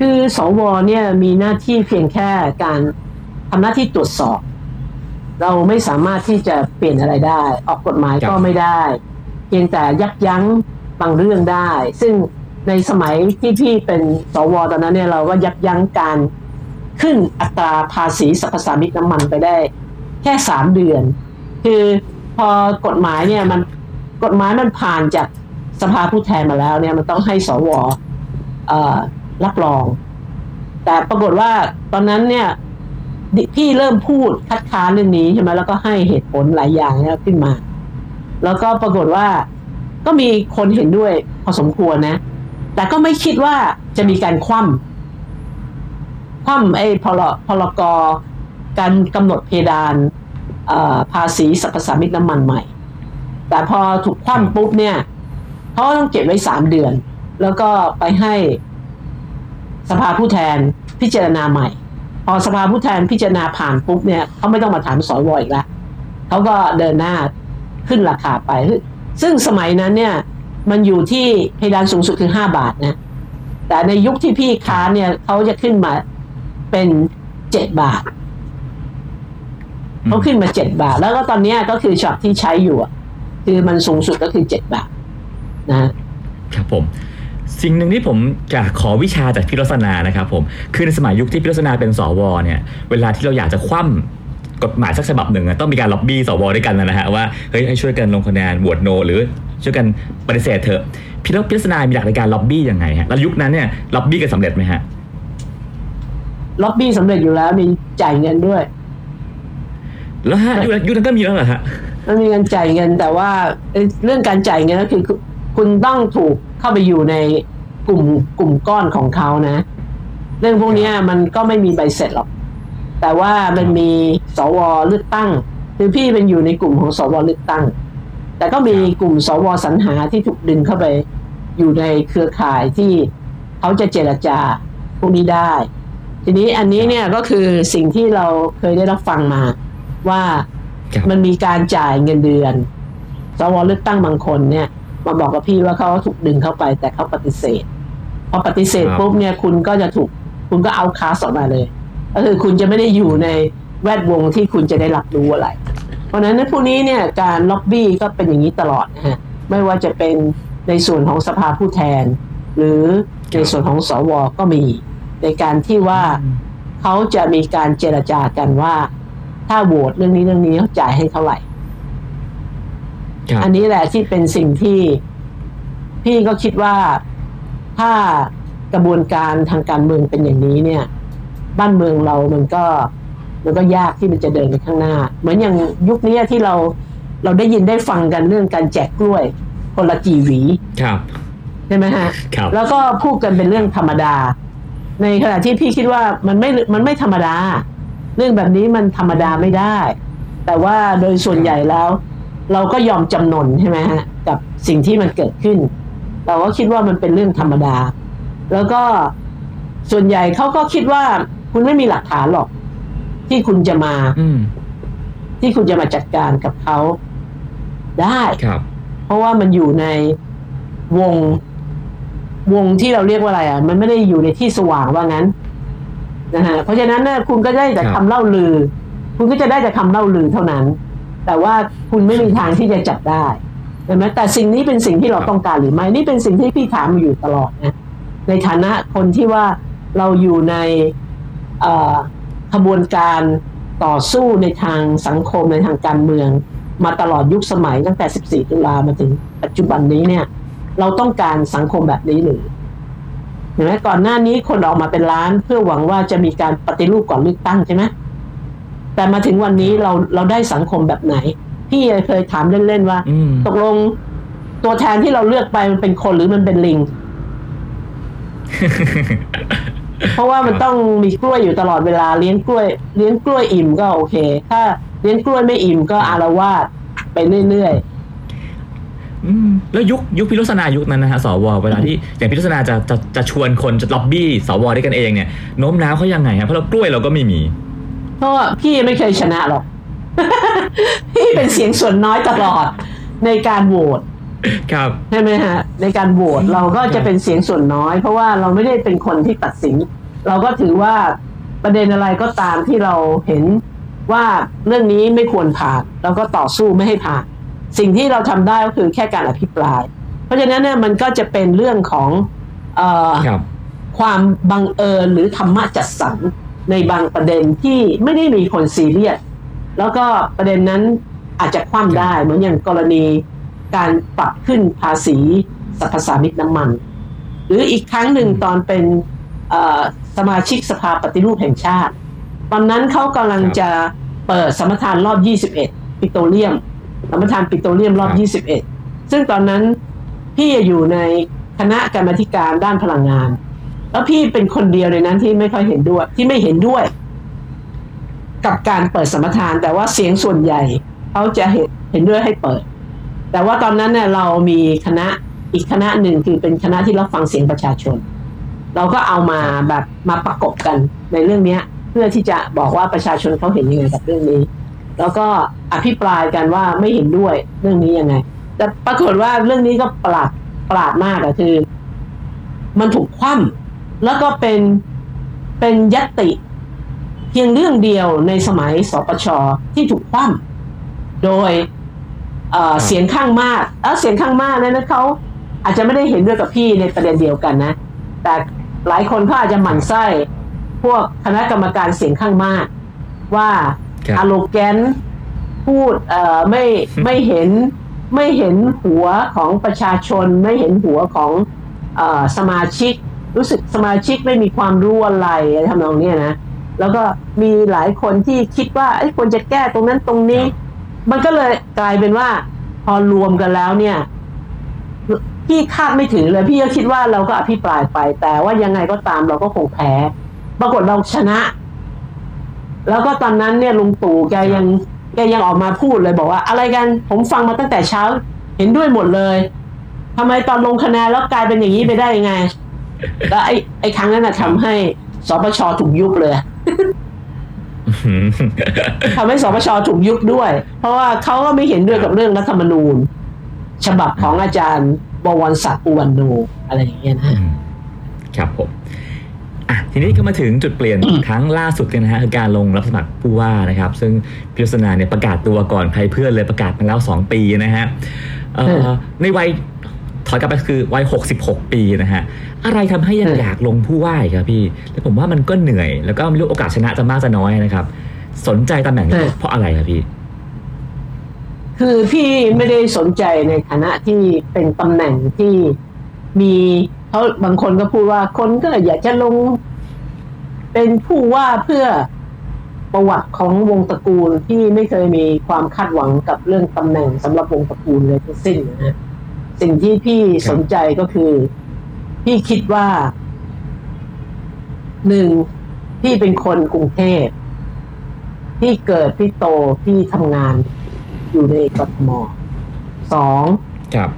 คือสวเนี่ยมีหน้าที่เพียงแค่การทำหน้าที่ตรวจสอบ เราไม่สามารถที่จะเปลี่ยนอะไรได้ ออกกฎหมายก็ไม่ได้ เพียงแต่ยับยั้งบางเรื่องได้ ซึ่งในสมัยที่พี่เป็นสวตอนนั้นเนี่ยเราก็ยับยั้งการขึ้นอัตราภาษีสรรพสามิตน้ำมันไปได้ แค่สามเดือน คือพอกฎหมายเนี่ยมันกฎหมายมันผ่านจากสภาผู้แทนมาแล้วเนี่ยมันต้องให้สวรับรอง แต่ปรากฏว่าตอนนั้นเนี่ยพี่เริ่มพูดคัดค้านเรื่องนี้ใช่ไหมแล้วก็ให้เหตุผลหลายอย่างเนี่ยขึ้นมา แล้วก็ปรากฏว่าก็มีคนเห็นด้วยพอสมควรนะ แต่ก็ไม่คิดว่าจะมีการคว่ำคว่ำไอ้พลพลกการกำหนดเพดาน ภาษีสรรพสามิตน้ำมันใหม่ แต่พอถูกคว่ำปุ๊บเนี่ยเขาต้องเก็บไว้สามเดือน แล้วก็ไปให้สภาผู้แทนพิจารณาใหม่ พอสภาผู้แทนพิจารณาผ่านปุ๊บเนี่ยเขาไม่ต้องมาถามสวอีกแล้วเขาก็เดินหน้าขึ้นราคาไป ซึ่งสมัยนั้นเนี่ย มันอยู่ที่เพดานสูงสุดคือห้าบาทนะแต่ในยุคที่พี่ค้าเนี่ยเขาจะขึ้นมาเป็นเจ็ดบาท เขาขึ้นมาเจ็ดบาท แล้วก็ตอนเนี้ยก็คือช็อตที่ใช้อยู่อะคือมันสูงสุดก็คือเจ็ดบาทนะครับผมสิ่งหนึ่งที่ผมอยากขอวิชาจากพี่รสนานะครับผมคือในสมัยยุคที่พี่รสนาเป็นสวเนี่ยเวลาที่เราอยากจะคว่ำกฎหมายสักฉบับหนึ่งอะต้องมีการล็อบบี้สวด้วยกันนะฮะว่าเฮ้ยให้ช่วยกันลงคะแนนโหวตโน หรือช่วยกันปฏิเสธเถอะพี่รพี่รสนามีหลักในการล็อบบี้ยังไงฮะแล้วยุคนั้นเนี่ยล็อบบี้กันสำเร็จไหมฮะล็อบบี้สำเร็จอยู่แล้วมีจ่ายเงินด้วย แล้วฮะยุคนั้นยุคนั้นก็มีแล้วเหรอฮะมันมีเงินจ่ายเงินแต่ว่าเอ้ยเรื่องการจ่ายเงินก็คือคุณคุณต้องถูกเข้าไปอยู่ในกลุ่มกลุ่มก้อนของเขานะ เรื่องพวกเนี้ยมันก็ไม่มีใบเสร็จหรอก แต่ว่ามันมีสวเลือกตั้ง คือพี่เป็นอยู่ในกลุ่มของสวเลือกตั้ง แต่ก็มีกลุ่มสวสรรหาที่ถูกดึงเข้าไป อยู่ในเครือข่ายที่เขาจะเจรจาพวกนี้ได้ ทีนี้อันนี้เนี่ยก็คือสิ่งที่เราเคยได้รับฟังมา ว่าครับมันมีการจ่ายเงินเดือนสวเลือกตั้งบางคนเนี่ย มาบอกกับพี่ว่าเขาถูกดึงเข้าไป แต่เขาปฏิเสธพอปฏิเสธครับปุ๊บเนี่ยคุณก็จะถูก คุณก็เอาคาสออกมาเลยก็คือคุณจะไม่ได้อยู่ในแวดวงที่คุณจะได้รับรู้อะไร เพราะฉะนั้นพวกนี้เนี่ยการล็อบบี้ก็เป็นอย่างนี้ตลอดนะฮะไม่ว่าจะเป็นในส่วนของสภาผู้แทน หรือในส่วนของสวก็มี ในการที่ว่าเขาจะมีการเจรจากันว่า ถ้าโหวตเรื่องนี้เรื่องนี้เขาจ่ายให้เท่าไหร่ครับอันนี้แหละที่เป็นสิ่งที่ พี่ก็คิดว่าถ้ากระบวนการทางการเมืองเป็นอย่างนี้เนี่ย บ้านเมืองเรามันก็ มันก็ยากที่มันจะเดินไปข้างหน้า เหมือนอย่างยุคนี้ที่เราเราได้ยินได้ฟังกันเรื่องการแจกกล้วย คนละกี่หวีครับใช่ไหมฮะครับแล้วก็พูดกันเป็นเรื่องธรรมดา ในขณะที่พี่คิดว่ามันไม่มันไม่ธรรมดา เรื่องแบบนี้มันธรรมดาไม่ได้ แต่ว่าโดยส่วนใหญ่แล้ว เราก็ยอมจำนนใช่ไหมฮะกับสิ่งที่มันเกิดขึ้น เราก็คิดว่ามันเป็นเรื่องธรรมดา แล้วก็ส่วนใหญ่เขาก็คิดว่าคุณไม่มีหลักฐานหรอก ที่คุณจะมาอืมที่คุณจะมาจัดการกับเขาได้ครับ เพราะว่ามันอยู่ในวงวงที่เราเรียกว่าอะไรอะ มันไม่ได้อยู่ในที่สว่างว่างั้น นะฮะเพราะฉะนั้นเนี่ยคุณก็ได้แต่ครับคำเล่าลือ คุณก็จะได้แต่คำเล่าลือเท่านั้น แต่ว่าคุณไม่มีทางที่จะจับได้เห็นไหมแต่สิ่งนี้เป็นสิ่งที่เราต้องการหรือไม่นี่เป็นสิ่งที่พี่ถามอยู่ตลอดนะในฐานะคนที่ว่าเราอยู่ในเอ่อขบวนการต่อสู้ในทางสังคมในทางการเมือง มาตลอดยุคสมัยตั้งแต่ 14 ตุลามาถึงปัจจุบันนี้เนี่ย เราต้องการสังคมแบบนี้หรือเห็นไหมก่อนหน้านี้คนออกมาเป็นล้าน เพื่อหวังว่าจะมีการปฏิรูปก่อนเลือกตั้งใช่ไหมแต่มาถึงวันนี้เราเราได้สังคมแบบไหน พี่เคยถามเล่นๆว่าอืมตกลงตัวแทนที่เราเลือกไปมันเป็นคนหรือมันเป็นลิง เพราะว่ามันต้องมีกล้วยอยู่ตลอดเวลาเลี้ยงกล้วย เลี้ยงกล้วยอิ่มก็โอเค ถ้าเลี้ยงกล้วยไม่อิ่มก็อารวาสไปเรื่อยอืม แล้วยุคยุคพิรสนายุคนั้นนะฮะสวเวลาที่อย่างพิรสนาจะจะจะชวนคนจะล็อบบี้สวด้วยกันเองเนี่ยโน้มน้าวเขายังไงฮะเพราะเรากล้วยเราก็ไม่มีๆเพราะว่าพี่ไม่เคยชนะหรอกพี่เป็นเสียงส่วนน้อยตลอดในการโหวตครับใช่ไหมฮะในการโหวตเราก็จะเป็นเสียงส่วนน้อย เพราะว่าเราไม่ได้เป็นคนที่ตัดสิน เราก็ถือว่าประเด็นอะไรก็ตามที่เราเห็นว่าเรื่องนี้ไม่ควรผ่านเราก็ต่อสู้ไม่ให้ผ่าน สิ่งที่เราทำได้ก็คือแค่การอภิปราย เพราะฉะนั้นเนี่ยมันก็จะเป็นเรื่องของเออครับความบังเอิญหรือธรรมะจัดสรรในบางประเด็นที่ไม่ได้มีคนซีเรียสแล้วก็ประเด็นนั้นอาจจะคว่ำได้เหมือนอย่างกรณีการปรับขึ้นภาษีสรรพสามิตน้ำมัน หรืออีกครั้งหนึ่งตอนเป็นเอ่อสมาชิกสภาปฏิรูปแห่งชาติ ตอนนั้นเขากำลังครับจะเปิดสมรทานรอบ 21 ปิโตรเลียม สมรทานปิโตรเลียมรอบครับ21 ซึ่งตอนนั้นพี่อยู่ในคณะกรรมาธิการด้านพลังงาน แล้วพี่เป็นคนเดียวในนั้นที่ไม่ค่อยเห็นด้วย ที่ไม่เห็นด้วย กับการเปิดสมรทาน แต่ว่าเสียงส่วนใหญ่เขาจะเห็นเห็นด้วยให้เปิด แต่ว่าตอนนั้นเนี่ยเรามีคณะอีกคณะหนึ่งคือเป็นคณะที่รับฟังเสียงประชาชน เราก็เอามาแบบมาประกบกันในเรื่องเนี้ยเพื่อที่จะบอกว่าประชาชนเขาเห็นยังไงกับเรื่องนี้ แล้วก็อภิปรายกันว่าไม่เห็นด้วยเรื่องนี้ยังไง แต่ปรากฏว่าเรื่องนี้ก็ประหลาดประหลาดมากอะคือ มันถูกคว่ำแล้วก็เป็นเป็นยตติเพียงเรื่องเดียวในสมัยสปชที่ถูกคว่ำโดยเอ่อเสียงข้างมากแล้วเสียงข้างมากนั้นนะเขาอาจจะไม่ได้เห็นด้วยกับพี่ในประเด็นเดียวกันนะ แต่หลายคนเขาอาจจะหมั่นไส้ พวกคณะกรรมการเสียงข้างมากว่าครับ อโลแกนพูดเอ่อไม่ไม่เห็นไม่เห็นหัวของประชาชน ไม่เห็นหัวของเออสมาชิก รู้สึกสมาชิกไม่มีความรู้อะไรอะไรทำนองเนี้ยนะ แล้วก็มีหลายคนที่คิดว่าเอ้ยควรจะแก้ตรงนั้นตรงนี้ มันก็เลยกลายเป็นว่า พอรวมกันแล้วเนี่ย พี่คาดไม่ถึงเลย พี่ก็คิดว่าเราก็อภิปรายไป แต่ว่ายังไงก็ตามเราก็คงแพ้ ปรากฏเราชนะ แล้วก็ตอนนั้นเนี่ยลุงตู่แกยังแกยังออกมาพูดเลยบอกว่า อะไรกันผมฟังมาตั้งแต่เช้า เห็นด้วยหมดเลยทำไมตอนลงคะแนนแล้วกลายเป็นอย่างนี้ไปได้ยังไง แล้วไอ้ไอ้ครั้งนั้นนะทำให้สปชถูกยุบเลยทำให้สปชถูกยุบด้วย เพราะว่าเขาก็ไม่เห็นด้วยกับเรื่องรัฐธรรมนูญ ฉบับของอาจารย์บวรศักดิ์อุวันโนอะไรอย่างเงี้ยนะครับผม อะทีนี้ก็มาถึงจุดเปลี่ยนครั้งล่าสุดกันนะฮะคือการลงรับสมัครผู้ว่านะครับ ซึ่งพิศนาเนี่ยประกาศตัวก่อนใครเพื่อนเลยประกาศมาแล้ว 2 ปีนะฮะเอ่อในวัยถอยกลับไปคือวัย 66 ปีนะฮะ อะไรทำให้ยังอยากลงผู้ว่าอีกครับพี่ แล้วผมว่ามันก็เหนื่อย แล้วก็ไม่รู้โอกาสชนะจะมากจะน้อยนะครับ สนใจตำแหน่งนี้เพราะอะไรครับพี่ คือพี่ไม่ได้สนใจในฐานะที่เป็นตำแหน่งที่มี เขาบางคนก็พูดว่าคนก็อยากจะลง เป็นผู้ว่าเพื่อประวัติของวงตระกูลที่ไม่เคยมีความคาดหวังกับเรื่องตำแหน่งสำหรับวงตระกูลเลยทั้งสิ้นนะฮะสิ่งที่พี่สนใจก็คือ พี่คิดว่าหนึ่งพี่เป็นคนกรุงเทพพี่เกิดพี่โตพี่ทำงานอยู่ในกทมสองครับ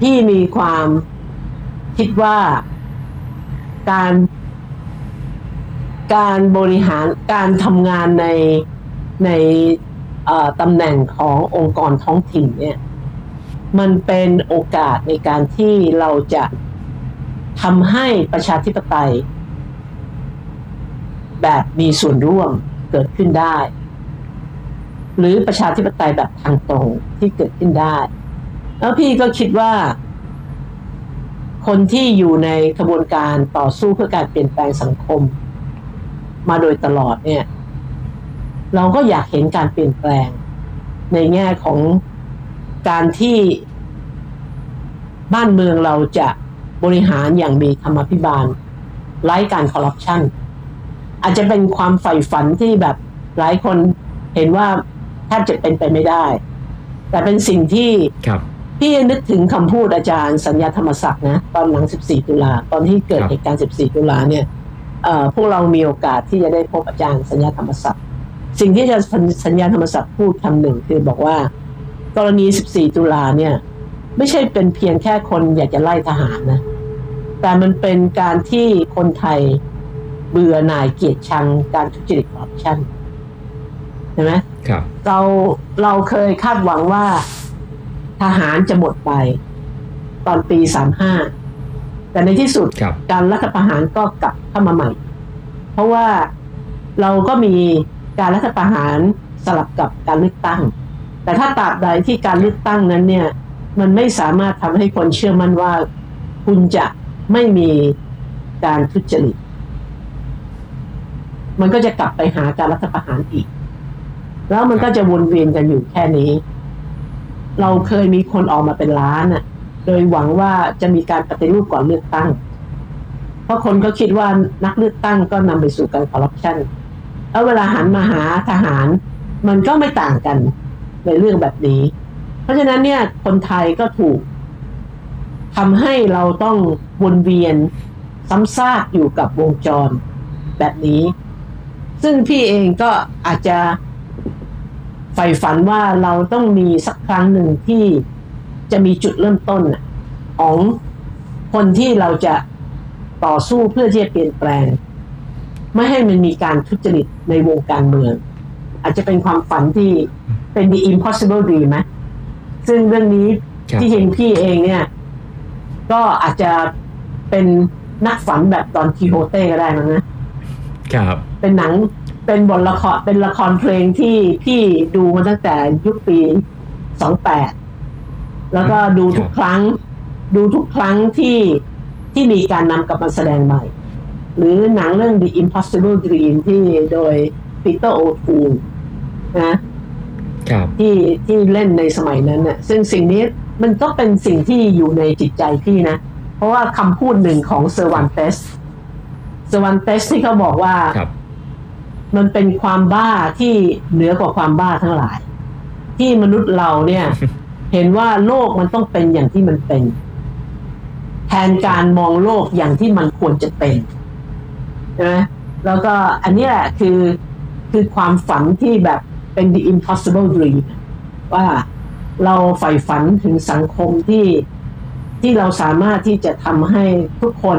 พี่มีความ คิดว่าการการบริหารการทำงานในในตำแหน่งขององค์กรท้องถิ่นเนี่ย มันเป็นโอกาสในการที่เราจะทำให้ประชาธิปไตย แบบมีส่วนร่วมเกิดขึ้นได้ หรือประชาธิปไตยแบบทางตรงที่เกิดขึ้นได้ แล้วพี่ก็คิดว่า คนที่อยู่ในกระบวนการต่อสู้เพื่อการเปลี่ยนแปลงสังคม มาโดยตลอดเนี่ย เราก็อยากเห็นการเปลี่ยนแปลง ในแง่ของการที่บ้านเมืองเราจะบริหารอย่างมีธรรมาภิบาลไร้การคอร์รัปชันอาจจะเป็นความใฝ่ฝันที่แบบหลายคนเห็นว่าแทบจะเป็นไปไม่ได้ แต่เป็นสิ่งที่ครับ พี่นึกถึงคำพูดอาจารย์สัญญาธรรมศักดิ์นะตอนหลัง 14 ตุลาตอนที่เกิดครับเหตุการณ์ 14 ตุลาเนี่ยเอ่อพวกเรามีโอกาสที่จะได้พบอาจารย์สัญญาธรรมศักดิ์สิ่งที่อาจารย์สัญญาธรรมศักดิ์พูดคำหนึ่งคือบอกว่า กรณี 14 ตุลาเนี่ย ไม่ใช่เป็นเพียงแค่คนอยากจะไล่ทหารนะ แต่มันเป็นการที่คนไทยเบื่อหน่ายเกลียดชังการทุจริตคอร์รัปชันเห็นไหมครับ เราเราเคยคาดหวังว่า ทหารจะหมดไป ตอนปีสามห้าแต่ในที่สุดครับการรัฐประหารก็กลับเข้ามาใหม่ เพราะว่าเราก็มีการรัฐประหารสลับกับการเลือกตั้ง แต่ถ้าตราบใดที่การเลือกตั้งนั้นเนี่ย มันไม่สามารถทำให้คนเชื่อมั่นว่า คุณจะไม่มีการทุจริต มันก็จะกลับไปหาการรัฐประหารอีก แล้วมันก็จะวนเวียนกันอยู่แค่นี้ เราเคยมีคนออกมาเป็นล้านอะ โดยหวังว่าจะมีการปฏิรูปก่อนเลือกตั้ง เพราะคนก็คิดว่านักเลือกตั้งก็นำไปสู่การคอร์รัปชันแล้วเวลาหันมาหาทหาร มันก็ไม่ต่างกันในเรื่องแบบนี้ เพราะฉะนั้นเนี่ยคนไทยก็ถูกทำให้เราต้องวนเวียนซ้ำซากอยู่กับวงจรแบบนี้ ซึ่งพี่เองก็อาจจะ ใฝ่ฝันว่าเราต้องมีสักครั้งหนึ่งที่จะมีจุดเริ่มต้นน่ะของคนที่เราจะต่อสู้เพื่อที่จะเปลี่ยนแปลง ไม่ให้มันมีการทุจริตในวงการเมือง อาจจะเป็นความฝันที่เป็น the impossible dream ไหมซึ่งเรื่องนี้ครับที่จริงพี่เองเนี่ย ก็อาจจะเป็นนักฝันแบบตอนคีโฮเต้ก็ได้มั้งนะครับ เป็นหนัง เป็นบทละครเป็นละครเพลงที่พี่ดูมาตั้งแต่ยุคปีสองแปดแล้วก็ดูทุกครั้ง ดูทุกครั้งที่ที่มีการนำกลับมาแสดงใหม่ หรือหนังเรื่อง The Impossible Dream ที่โดยปีเตอร์โอทูนนะครับที่ที่เล่นในสมัยนั้นน่ะ ซึ่งสิ่งนี้มันก็เป็นสิ่งที่อยู่ในจิตใจพี่นะ เพราะว่าคำพูดหนึ่งของเซร์บันเตสเซอร์วันเตสที่เขาบอกว่าครับ มันเป็นความบ้าที่เหนือกว่าความบ้าทั้งหลาย ที่มนุษย์เราเนี่ย เห็นว่าโลกมันต้องเป็นอย่างที่มันเป็น แทนการมองโลกอย่างที่มันควรจะเป็นใช่ไหมแล้วก็อันนี้แหละคือคือความฝันที่แบบเป็น the impossible dream ว่าเราใฝ่ฝันถึงสังคมที่ที่เราสามารถที่จะทำให้ทุกคน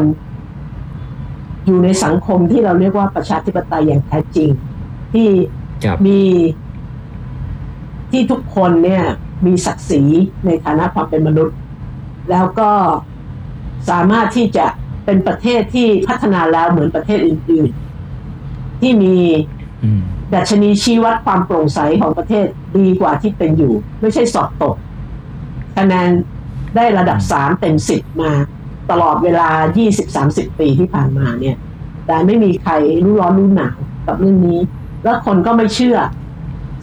อยู่ในสังคมที่เราเรียกว่าประชาธิปไตยอย่างแท้จริง ที่ครับมีที่ทุกคนเนี่ย มีศักดิ์ศรีในฐานะความเป็นมนุษย์ แล้วก็สามารถที่จะเป็นประเทศที่พัฒนาแล้วเหมือนประเทศอื่น ๆ ที่มีอืมดัชนีชี้วัดความโปร่งใสของประเทศดีกว่าที่เป็นอยู่ ไม่ใช่สอบตกคะแนนได้ระดับสามเต็มสิบมา ตลอดเวลา 20-30 ปีที่ผ่านมาเนี่ย แต่ไม่มีใครรู้ร้อนรู้หนาวกับเรื่องนี้ แล้วคนก็ไม่เชื่อ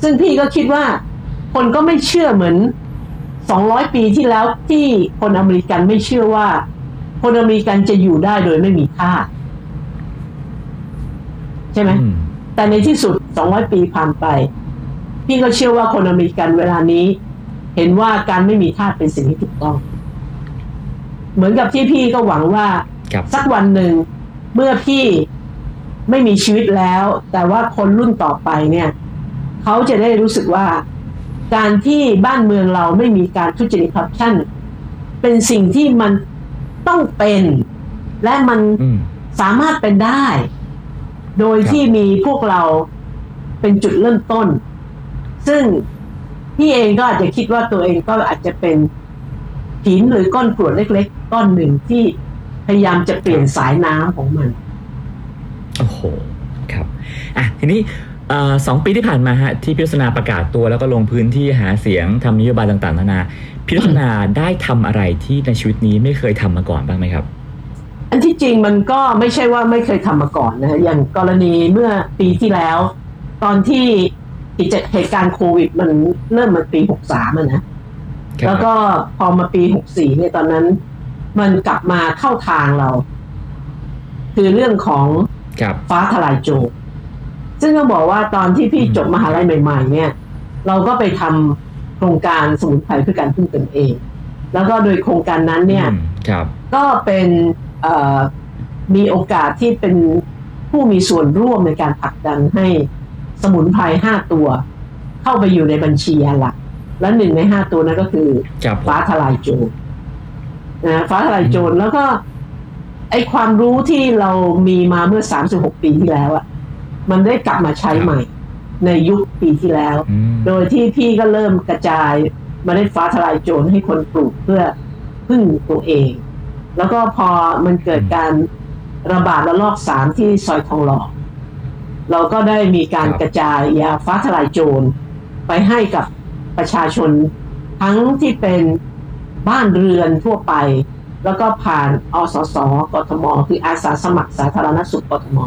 ซึ่งพี่ก็คิดว่า คนก็ไม่เชื่อเหมือน 200 ปีที่แล้วที่คนอเมริกันไม่เชื่อว่า คนอเมริกันจะอยู่ได้โดยไม่มีทาสใช่ไหมอืมแต่ในที่สุด 200 ปีผ่านไป พี่ก็เชื่อว่าคนอเมริกันเวลานี้ เห็นว่าการไม่มีทาสเป็นสิ่งที่ถูกต้อง เหมือนกับที่พี่ก็หวังว่าครับสักวันหนึ่งเมื่อพี่ไม่มีชีวิตแล้ว แต่ว่าคนรุ่นต่อไปเนี่ย เขาจะได้รู้สึกว่า การที่บ้านเมืองเราไม่มีการทุจริตคอร์รัปชันเป็นสิ่งที่มันต้องเป็น และมันอืมสามารถเป็นได้ โดยครับที่มีพวกเราเป็นจุดเริ่มต้น ซึ่งพี่เองก็อาจจะคิดว่าตัวเองก็อาจจะเป็น หินหรือก้อนกรวดเล็ก ๆ ก้อนหนึ่งที่พยายามจะเปลี่ยนสายน้ำของมัน โอ้โห ครับ อะ ทีนี้เอ่อสองปีที่ผ่านมาฮะที่พิรษณาประกาศตัวแล้วก็ลงพื้นที่หาเสียงทำนโยบายต่างๆนานาพิรษณาได้ทำอะไรที่ในชีวิตนี้ไม่เคยทำมาก่อนบ้างไหมครับ อันที่จริงมันก็ไม่ใช่ว่าไม่เคยทำมาก่อนนะฮะอย่างกรณีเมื่อปีที่แล้ว ตอนที่กิจเหตุการณ์โควิด มันเริ่มมาปีหกสามนะครับ แล้วก็พอมาปีหกสี่เนี่ยตอนนั้น มันกลับมาเข้าทางเรา คือเรื่องของครับฟ้าทลายโจรซึ่งต้องบอกว่าตอนที่พี่อืมจบมหาลัยใหม่ ๆ เนี่ย เราก็ไปทำโครงการสมุนไพรเพื่อการพึ่งตนเอง แล้วก็โดยโครงการนั้นเนี่ยอืมครับก็เป็นเอ่อมีโอกาสที่เป็นผู้มีส่วนร่วมในการผลักดันให้สมุนไพรห้าตัว เข้าไปอยู่ในบัญชียาหลัก และหนึ่งในห้าตัวนั้นก็คือครับผมฟ้าทลายโจรนะฟ้าทลายโจรแล้วก็ไอความรู้ที่เรามีมาเมื่อ36ปีที่แล้วอะมันได้กลับมาใช้ใหม่ ในยุคปีที่แล้วอืมโดยที่พี่ก็เริ่มกระจายเมาเล็ดฟ้าทลายโจรให้คนปลูกเพื่อพึ่งตัวเอง แล้วก็พอมันเกิดการระบาดระลอกสามที่ซอยทองหล่อเราก็ได้มีการกระจายยาฟ้าทลายโจรไปให้กับ ประชาชนทั้งที่เป็นบ้านเรือนทั่วไป แล้วก็ผ่านอสสกทม คืออาสาสมัครสาธารณสุขกทม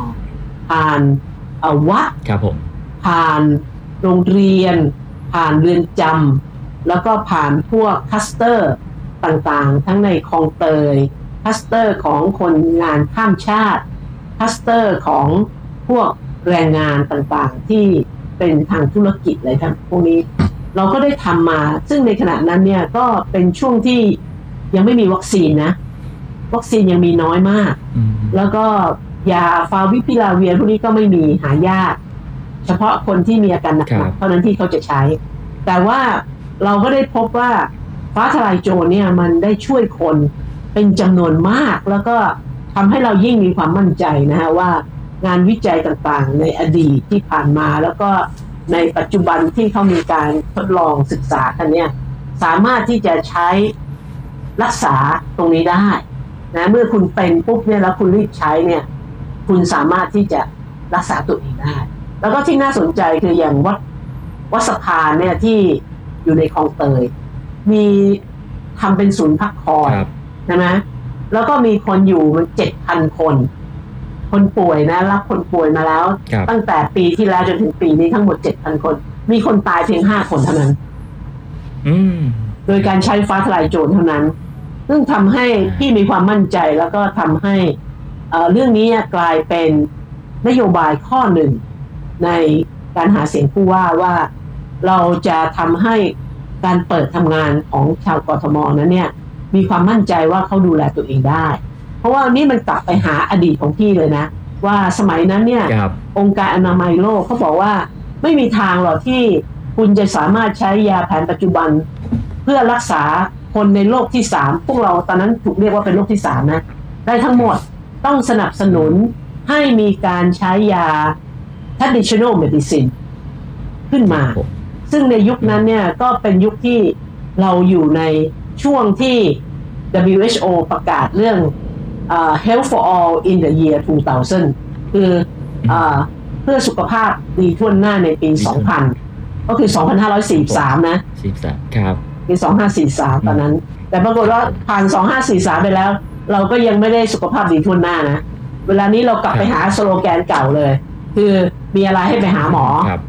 ผ่านเอ่อวัดครับผมผ่านโรงเรียน ผ่านเรือนจำแล้วก็ผ่านพวก cluster ต่างๆ ทั้งในคลองเตย cluster ของคนงานข้ามชาติ cluster ของพวกแรงงานต่างๆ ที่เป็นทางธุรกิจอะไรทั้งพวกนี้ เราก็ได้ทำมา ซึ่งในขณะนั้นเนี่ยก็เป็นช่วงที่ยังไม่มีวัคซีนนะ วัคซีนยังมีน้อยมากอืมแล้วก็ยาฟาวิพิลาเวียพวกนี้ก็ไม่มีหายาก เฉพาะคนที่มีอาการหครันักบๆเท่านั้นที่เขาจะใช้ แต่ว่าเราก็ได้พบว่าฟ้าทลายโจรเนี่ยมันได้ช่วยคนเป็นจำนวนมาก แล้วก็ทำให้เรายิ่งมีความมั่นใจนะฮะว่างานวิจัยต่างๆ ในอดีตที่ผ่านมาแล้วก็ ในปัจจุบันที่เขามีการทดลองศึกษากันเนี่ยสามารถที่จะใช้รักษาตรงนี้ได้นะเมื่อคุณเป็นปุ๊บเนี่ยแล้วคุณรีบใช้เนี่ยคุณสามารถที่จะรักษาตัวเองได้ แล้วก็ที่น่าสนใจคืออย่างวัดวัดสะพานเนี่ยที่อยู่ในคลองเตย มีทำเป็นศูนย์พักคอยครับใช่ไหมแล้วก็มีคนอยู่มันเจ็ดพันคน คนป่วยนะรับคนป่วยมาแล้วครับตั้งแต่ปีที่แล้วจนถึงปีนี้ทั้งหมดเจ็ดพันคน มีคนตายเพียงห้าคนเท่านั้นอืมโดยการใช้ฟ้าทลายโจรเท่านั้น ซึ่งทำให้พี่มีความมั่นใจแล้วก็ทำให้เอ่อเรื่องนี้กลายเป็นนโยบายข้อหนึ่ง ในการหาเสียงผู้ว่าว่าเราจะทำให้การเปิดทำงานของชาวกทมนั้นเนี่ย มีความมั่นใจว่าเขาดูแลตัวเองได้เพ ราะว่านี่มันกลับไปหาอดีตของพี่เลยนะ ว่าสมัยนั้นเนี่ยครับองค์การอนามัยโลกเขาบอกว่าไม่มีทางหรอกที่คุณจะสามารถใช้ยาแผนปัจจุบัน เพื่อรักษาคนในโลกที่สามพวกเราตอนนั้นถูกเรียกว่าเป็นโลกที่สามนะ ได้ทั้งหมดต้องสนับสนุนให้มีการใช้ยา traditional medicine ขึ้นมาผมซึ่งในยุคนั้นเนี่ยก็เป็นยุคที่เราอยู่ในช่วงที่ WHO ประกาศเรื่องเอ่อ Health for All in the year 2000 คือเอ่อเพื่อสุขภาพดีทั่วหน้าในปี 2000 ก็คือ 2543 นะสิบสามครับปี2543 ตอนนั้น แต่ปรากฏว่าผ่าน 2543 ไปแล้ว เราก็ยังไม่ได้สุขภาพดีทั่วหน้านะ เวลานี้เรากลับไปหาสโลแกนเก่าเลย คือมีอะไรให้ไปหาหมอครับ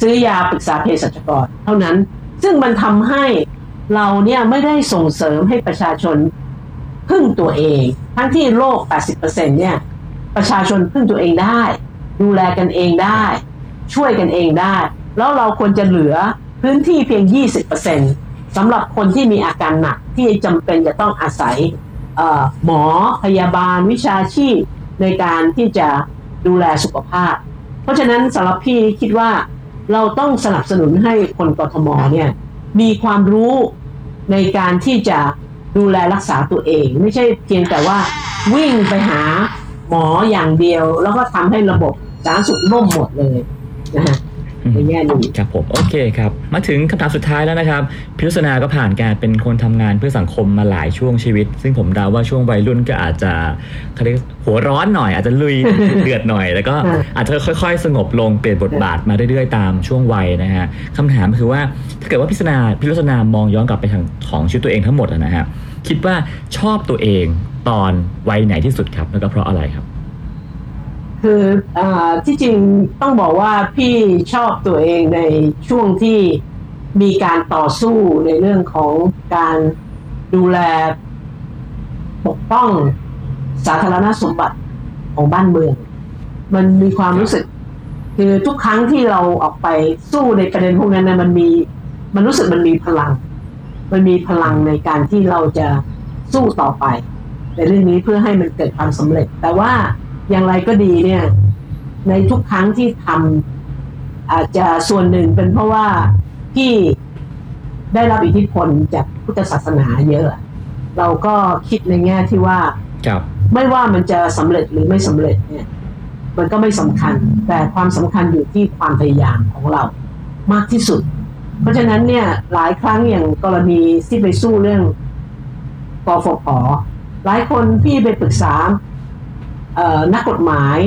ซื้อยาปรึกษาเภสัชกรเท่านั้น ซึ่งมันทำให้เราเนี่ยไม่ได้ส่งเสริมให้ประชาชน พึ่งตัวเอง ทั้งที่โลก 80%เนี่ยประชาชนพึ่งตัวเองได้ ดูแลกันเองได้ ช่วยกันเองได้ แล้วเราควรจะเหลือพื้นที่เพียง 20%สำหรับคนที่มีอาการหนักที่จำเป็นจะต้องอาศัยหมอพยาบาลวิชาชีพในการที่จะดูแลสุขภาพ เพราะฉะนั้นสำหรับพี่คิดว่าเราต้องสนับสนุนให้คนกทมเนี่ยมีความรู้ในการที่จะ ดูแลรักษาตัวเอง ไม่ใช่เพียงแต่ว่าวิ่งไปหาหมออย่างเดียว แล้วก็ทำให้ระบบสาธารณสุขล่มหมดเลยนะฮะ ในแง่นี้ครับผมโอเคครับ มาถึงคำถามสุดท้ายแล้วนะครับ พิรุษณาก็ผ่านการเป็นคนทำงานเพื่อสังคมมาหลายช่วงชีวิต ซึ่งผมเดาว่าช่วงวัยรุ่นก็อาจจะเขาเรียกหัวร้อนหน่อย อาจจะลุยเดือดหน่อย แล้วก็อืมอาจจะค่อยๆ สงบลงเปลี่ยนบทบาทมาเรื่อยๆ ตามช่วงวัยนะฮะคำถามคือว่าถ้าเกิดว่าพิษณาพิรุษณามองย้อนกลับไปทางของชีวิตตัวเองทั้งหมดอะนะฮะคิดว่าชอบตัวเองตอนวัยไหนที่สุดครับแล้วก็เพราะอะไรครับ คืออที่จริงต้องบอกว่าพี่ชอบตัวเองในช่วงที่มีการต่อสู้ในเรื่องของการดูแลปกป้องสาธารณสมบัติของบ้านเมือง มันมีความรู้สึก คือทุกครั้งที่เราออกไปสู้ในประเด็นพวกนั้นนะมันมีมันรู้สึกมันมีพลัง มันมีพลังในการที่เราจะสู้ต่อไป ในเรื่องนี้เพื่อให้มันเกิดความสำเร็จ แต่ว่า อย่างไรก็ดีเนี่ย ในทุกครั้งที่ทำอาจจะส่วนหนึ่งเป็นเพราะว่าที่ได้รับอิทธิพลจากพุทธศาสนาเยอะ เราก็คิดในแง่ที่ว่าครับไม่ว่ามันจะสำเร็จหรือไม่สำเร็จเนี่ย มันก็ไม่สำคัญ แต่ความสำคัญอยู่ที่ความพยายามของเรามากที่สุด เพราะฉะนั้นเนี่ยหลายครั้งอย่างกรณีที่ไปสู้เรื่องกฟผหลายคนพี่ไปปรึกษาเอ่อ นักกฎหมาย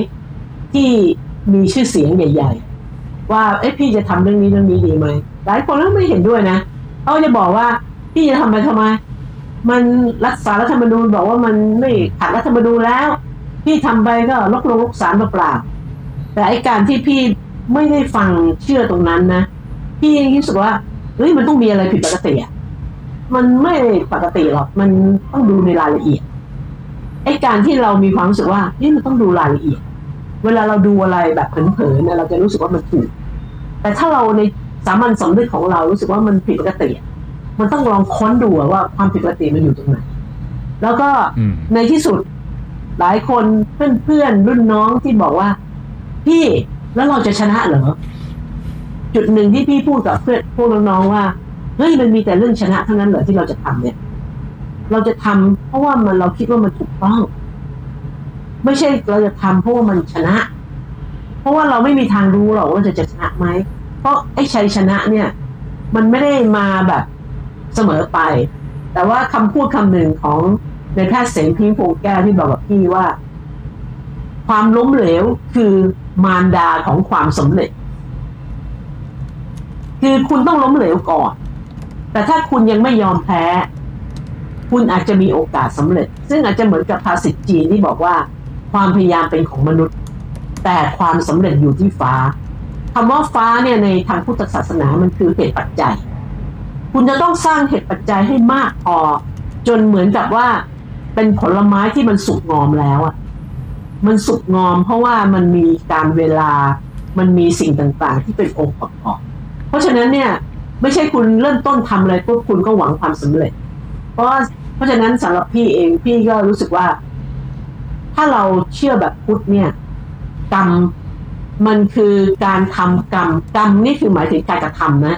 ที่มีชื่อเสียงใหญ่ ๆ ว่าเอ๊ะพี่จะทำเรื่องนี้เรื่องนี้ดีไหมหลายคนก็ไม่เห็นด้วยนะเขาจะบอกว่าพี่จะทำไปทำไม มันรักษารัฐธรรมนูญบอกว่ามันไม่ขัดรัฐธรรมนูญแล้ว พี่ทำไปก็ลกลงลกสารเปล่าแต่ไอการที่พี่ไม่ได้ฟังเชื่อตรงนั้นนะพี่ยังรู้สึกว่าเฮ้ยมันต้องมีอะไรผิดปกติอะมันไม่ปกติหรอกมันต้องดูในรายละเอียด ไอการที่เรามีความรู้สึกว่านี่มันต้องดูรายละเอียด เวลาเราดูอะไรแบบเผลอๆเนี่ยเราจะรู้สึกว่ามันถูก แต่ถ้าเราในสามัญสำนึกของเรารู้สึกว่ามันผิดปกติอะมันต้องลองค้นดูอะว่าความผิดปกติมันอยู่ตรงไหน แล้วก็อืมในที่สุดหลายคนเพื่อนๆรุ่นน้องที่บอกว่า พี่แล้วเราจะชนะเหรอจุดหนึ่งที่พี่พูดกับเพื่อนพวกน้องๆว่าเฮ้ยมันมีแต่เรื่องชนะเท่านั้นเหรอที่เราจะทำเนี่ย เราจะทำเพราะว่ามันเราคิดว่ามันถูกต้อง ไม่ใช่เราจะทำเพราะว่ามันชนะ เพราะว่าเราไม่มีทางรู้หรอกว่าจะจะชนะไหมเพราะไอ้ชัยชนะเนี่ย มันไม่ได้มาแบบเสมอไป แต่ว่าคำพูดคำหนึ่งของในแพทย์เสงพิงพงแก้วที่บอกกับพี่ว่า ความล้มเหลวคือมารดาของความสำเร็จ คือคุณต้องล้มเหลวก่อน แต่ถ้าคุณยังไม่ยอมแพ้ คุณอาจจะมีโอกาสสำเร็จ ซึ่งอาจจะเหมือนกับภาษิตจีนที่บอกว่า ความพยายามเป็นของมนุษย์ แต่ความสำเร็จอยู่ที่ฟ้าคำว่าฟ้าเนี่ยในทางพุทธศาสนามันคือเหตุปัจจัย คุณจะต้องสร้างเหตุปัจจัยให้มากพอ จนเหมือนกับว่าเป็นผลไม้ที่มันสุกงอมแล้วอะมันสุกงอมเพราะว่ามันมีการเวลามันมีสิ่งต่างๆ ที่เป็นองค์ประกอบ เพราะฉะนั้นเนี่ยไม่ใช่คุณเริ่มต้นทำอะไรปุ๊บคุณก็หวังความสำเร็จ เพราะเพราะฉะนั้นสำหรับพี่เองพี่ก็รู้สึกว่า ถ้าเราเชื่อแบบพุทธเนี่ย กรรมมันคือการทำกรรมกรรมนี่คือหมายถึงการกระทำนะ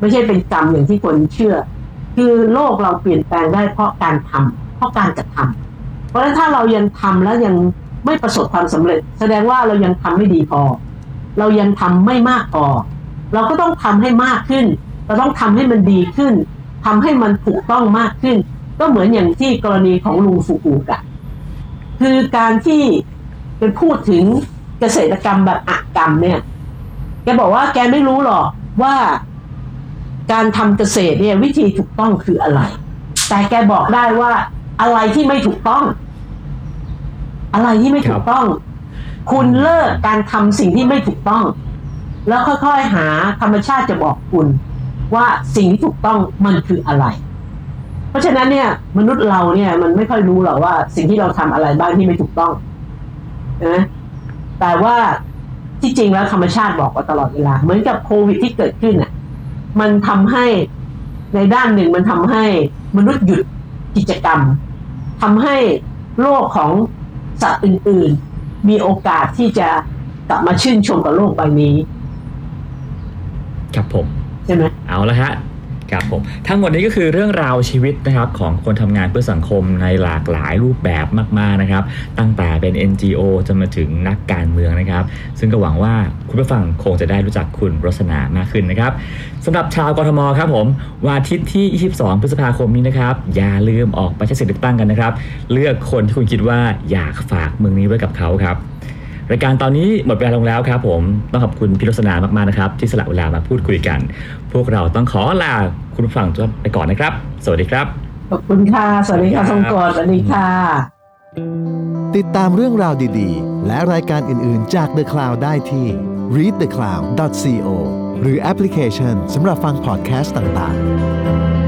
ไม่ใช่เป็นกรรมอย่างที่คนเชื่อ คือโลกเราเปลี่ยนแปลงได้เพราะการทำเพราะการกระทำเพราะฉะนั้นถ้าเรายังทำแล้วยังไม่ประสบความสำเร็จ แสดงว่าเรายังทำไม่ดีพอ เรายังทำไม่มากพอเราก็ต้องทำให้มากขึ้น เราต้องทำให้มันดีขึ้น ทำให้มันถูกต้องมากขึ้น ก็เหมือนอย่างที่กรณีของลุงฟูกูกะ คือการที่เป็นพูดถึงเกษตรกรรมแบบอักกรรมเนี่ยแกบอกว่าแกไม่รู้หรอกว่าการทำเกษตรเนี่ยวิธีถูกต้องคืออะไร แต่แกบอกได้ว่าอะไรที่ไม่ถูกต้อง อะไรที่ไม่ถูกต้อง คุณเลิกการทำสิ่งที่ไม่ถูกต้อง แล้วค่อยๆหาธรรมชาติจะบอกคุณ ว่าสิ่งที่ถูกต้องมันคืออะไร เพราะฉะนั้นเนี่ย มนุษย์เราเนี่ย มันไม่ค่อยรู้หรอกว่า สิ่งที่เราทำอะไรบ้างที่ไม่ถูกต้องนะแต่ว่าที่จริงแล้วธรรมชาติบอกว่าตลอดเวลา เหมือนกับโควิดที่เกิดขึ้นอะ มันทำให้ในด้านหนึ่งมันทำให้มนุษย์หยุดกิจกรรมทำให้โลกของสัตว์อื่น ๆ มีโอกาสที่จะกลับมาชื่นชมกับโลกใบนี้ ครับผม ใช่ไหมเอาละฮะครับผมทั้งหมดนี้ก็คือเรื่องราวชีวิตนะครับของคนทำงานเพื่อสังคมในหลากหลายรูปแบบมากๆนะครับ ตั้งแต่เป็น NGO จนมาถึงนักการเมืองนะครับ ซึ่งก็หวังว่าคุณผู้ฟังคงจะได้รู้จักคุณรสนามากขึ้นนะครับสำหรับชาวกทมครับผมวันอาทิตย์ที่ 22 พฤษภาคมนี้นะครับ อย่าลืมออกไปใช้สิทธิ์เลือกตั้งกันนะครับ เลือกคนที่คุณคิดว่าอยากฝากเมืองนี้ไว้กับเขาครับ รายการตอนนี้หมดเวลาลงแล้วครับผมต้องขอบคุณพี่รสนามากๆนะครับ ที่สละเวลามาพูดคุยกัน พวกเราต้องขอลาคุณผู้ฟังทุกท่านไปก่อนนะครับ สวัสดีครับ ขอบคุณค่ะ สวัสดีค่ะทรงกรสวัสดีค่ะ ติดตามเรื่องราวดีๆ และรายการอื่นๆจาก The Cloud ได้ที่ readthecloud.co หรือแอปพลิเคชันสำหรับฟังพอดแคสต์ต่างๆ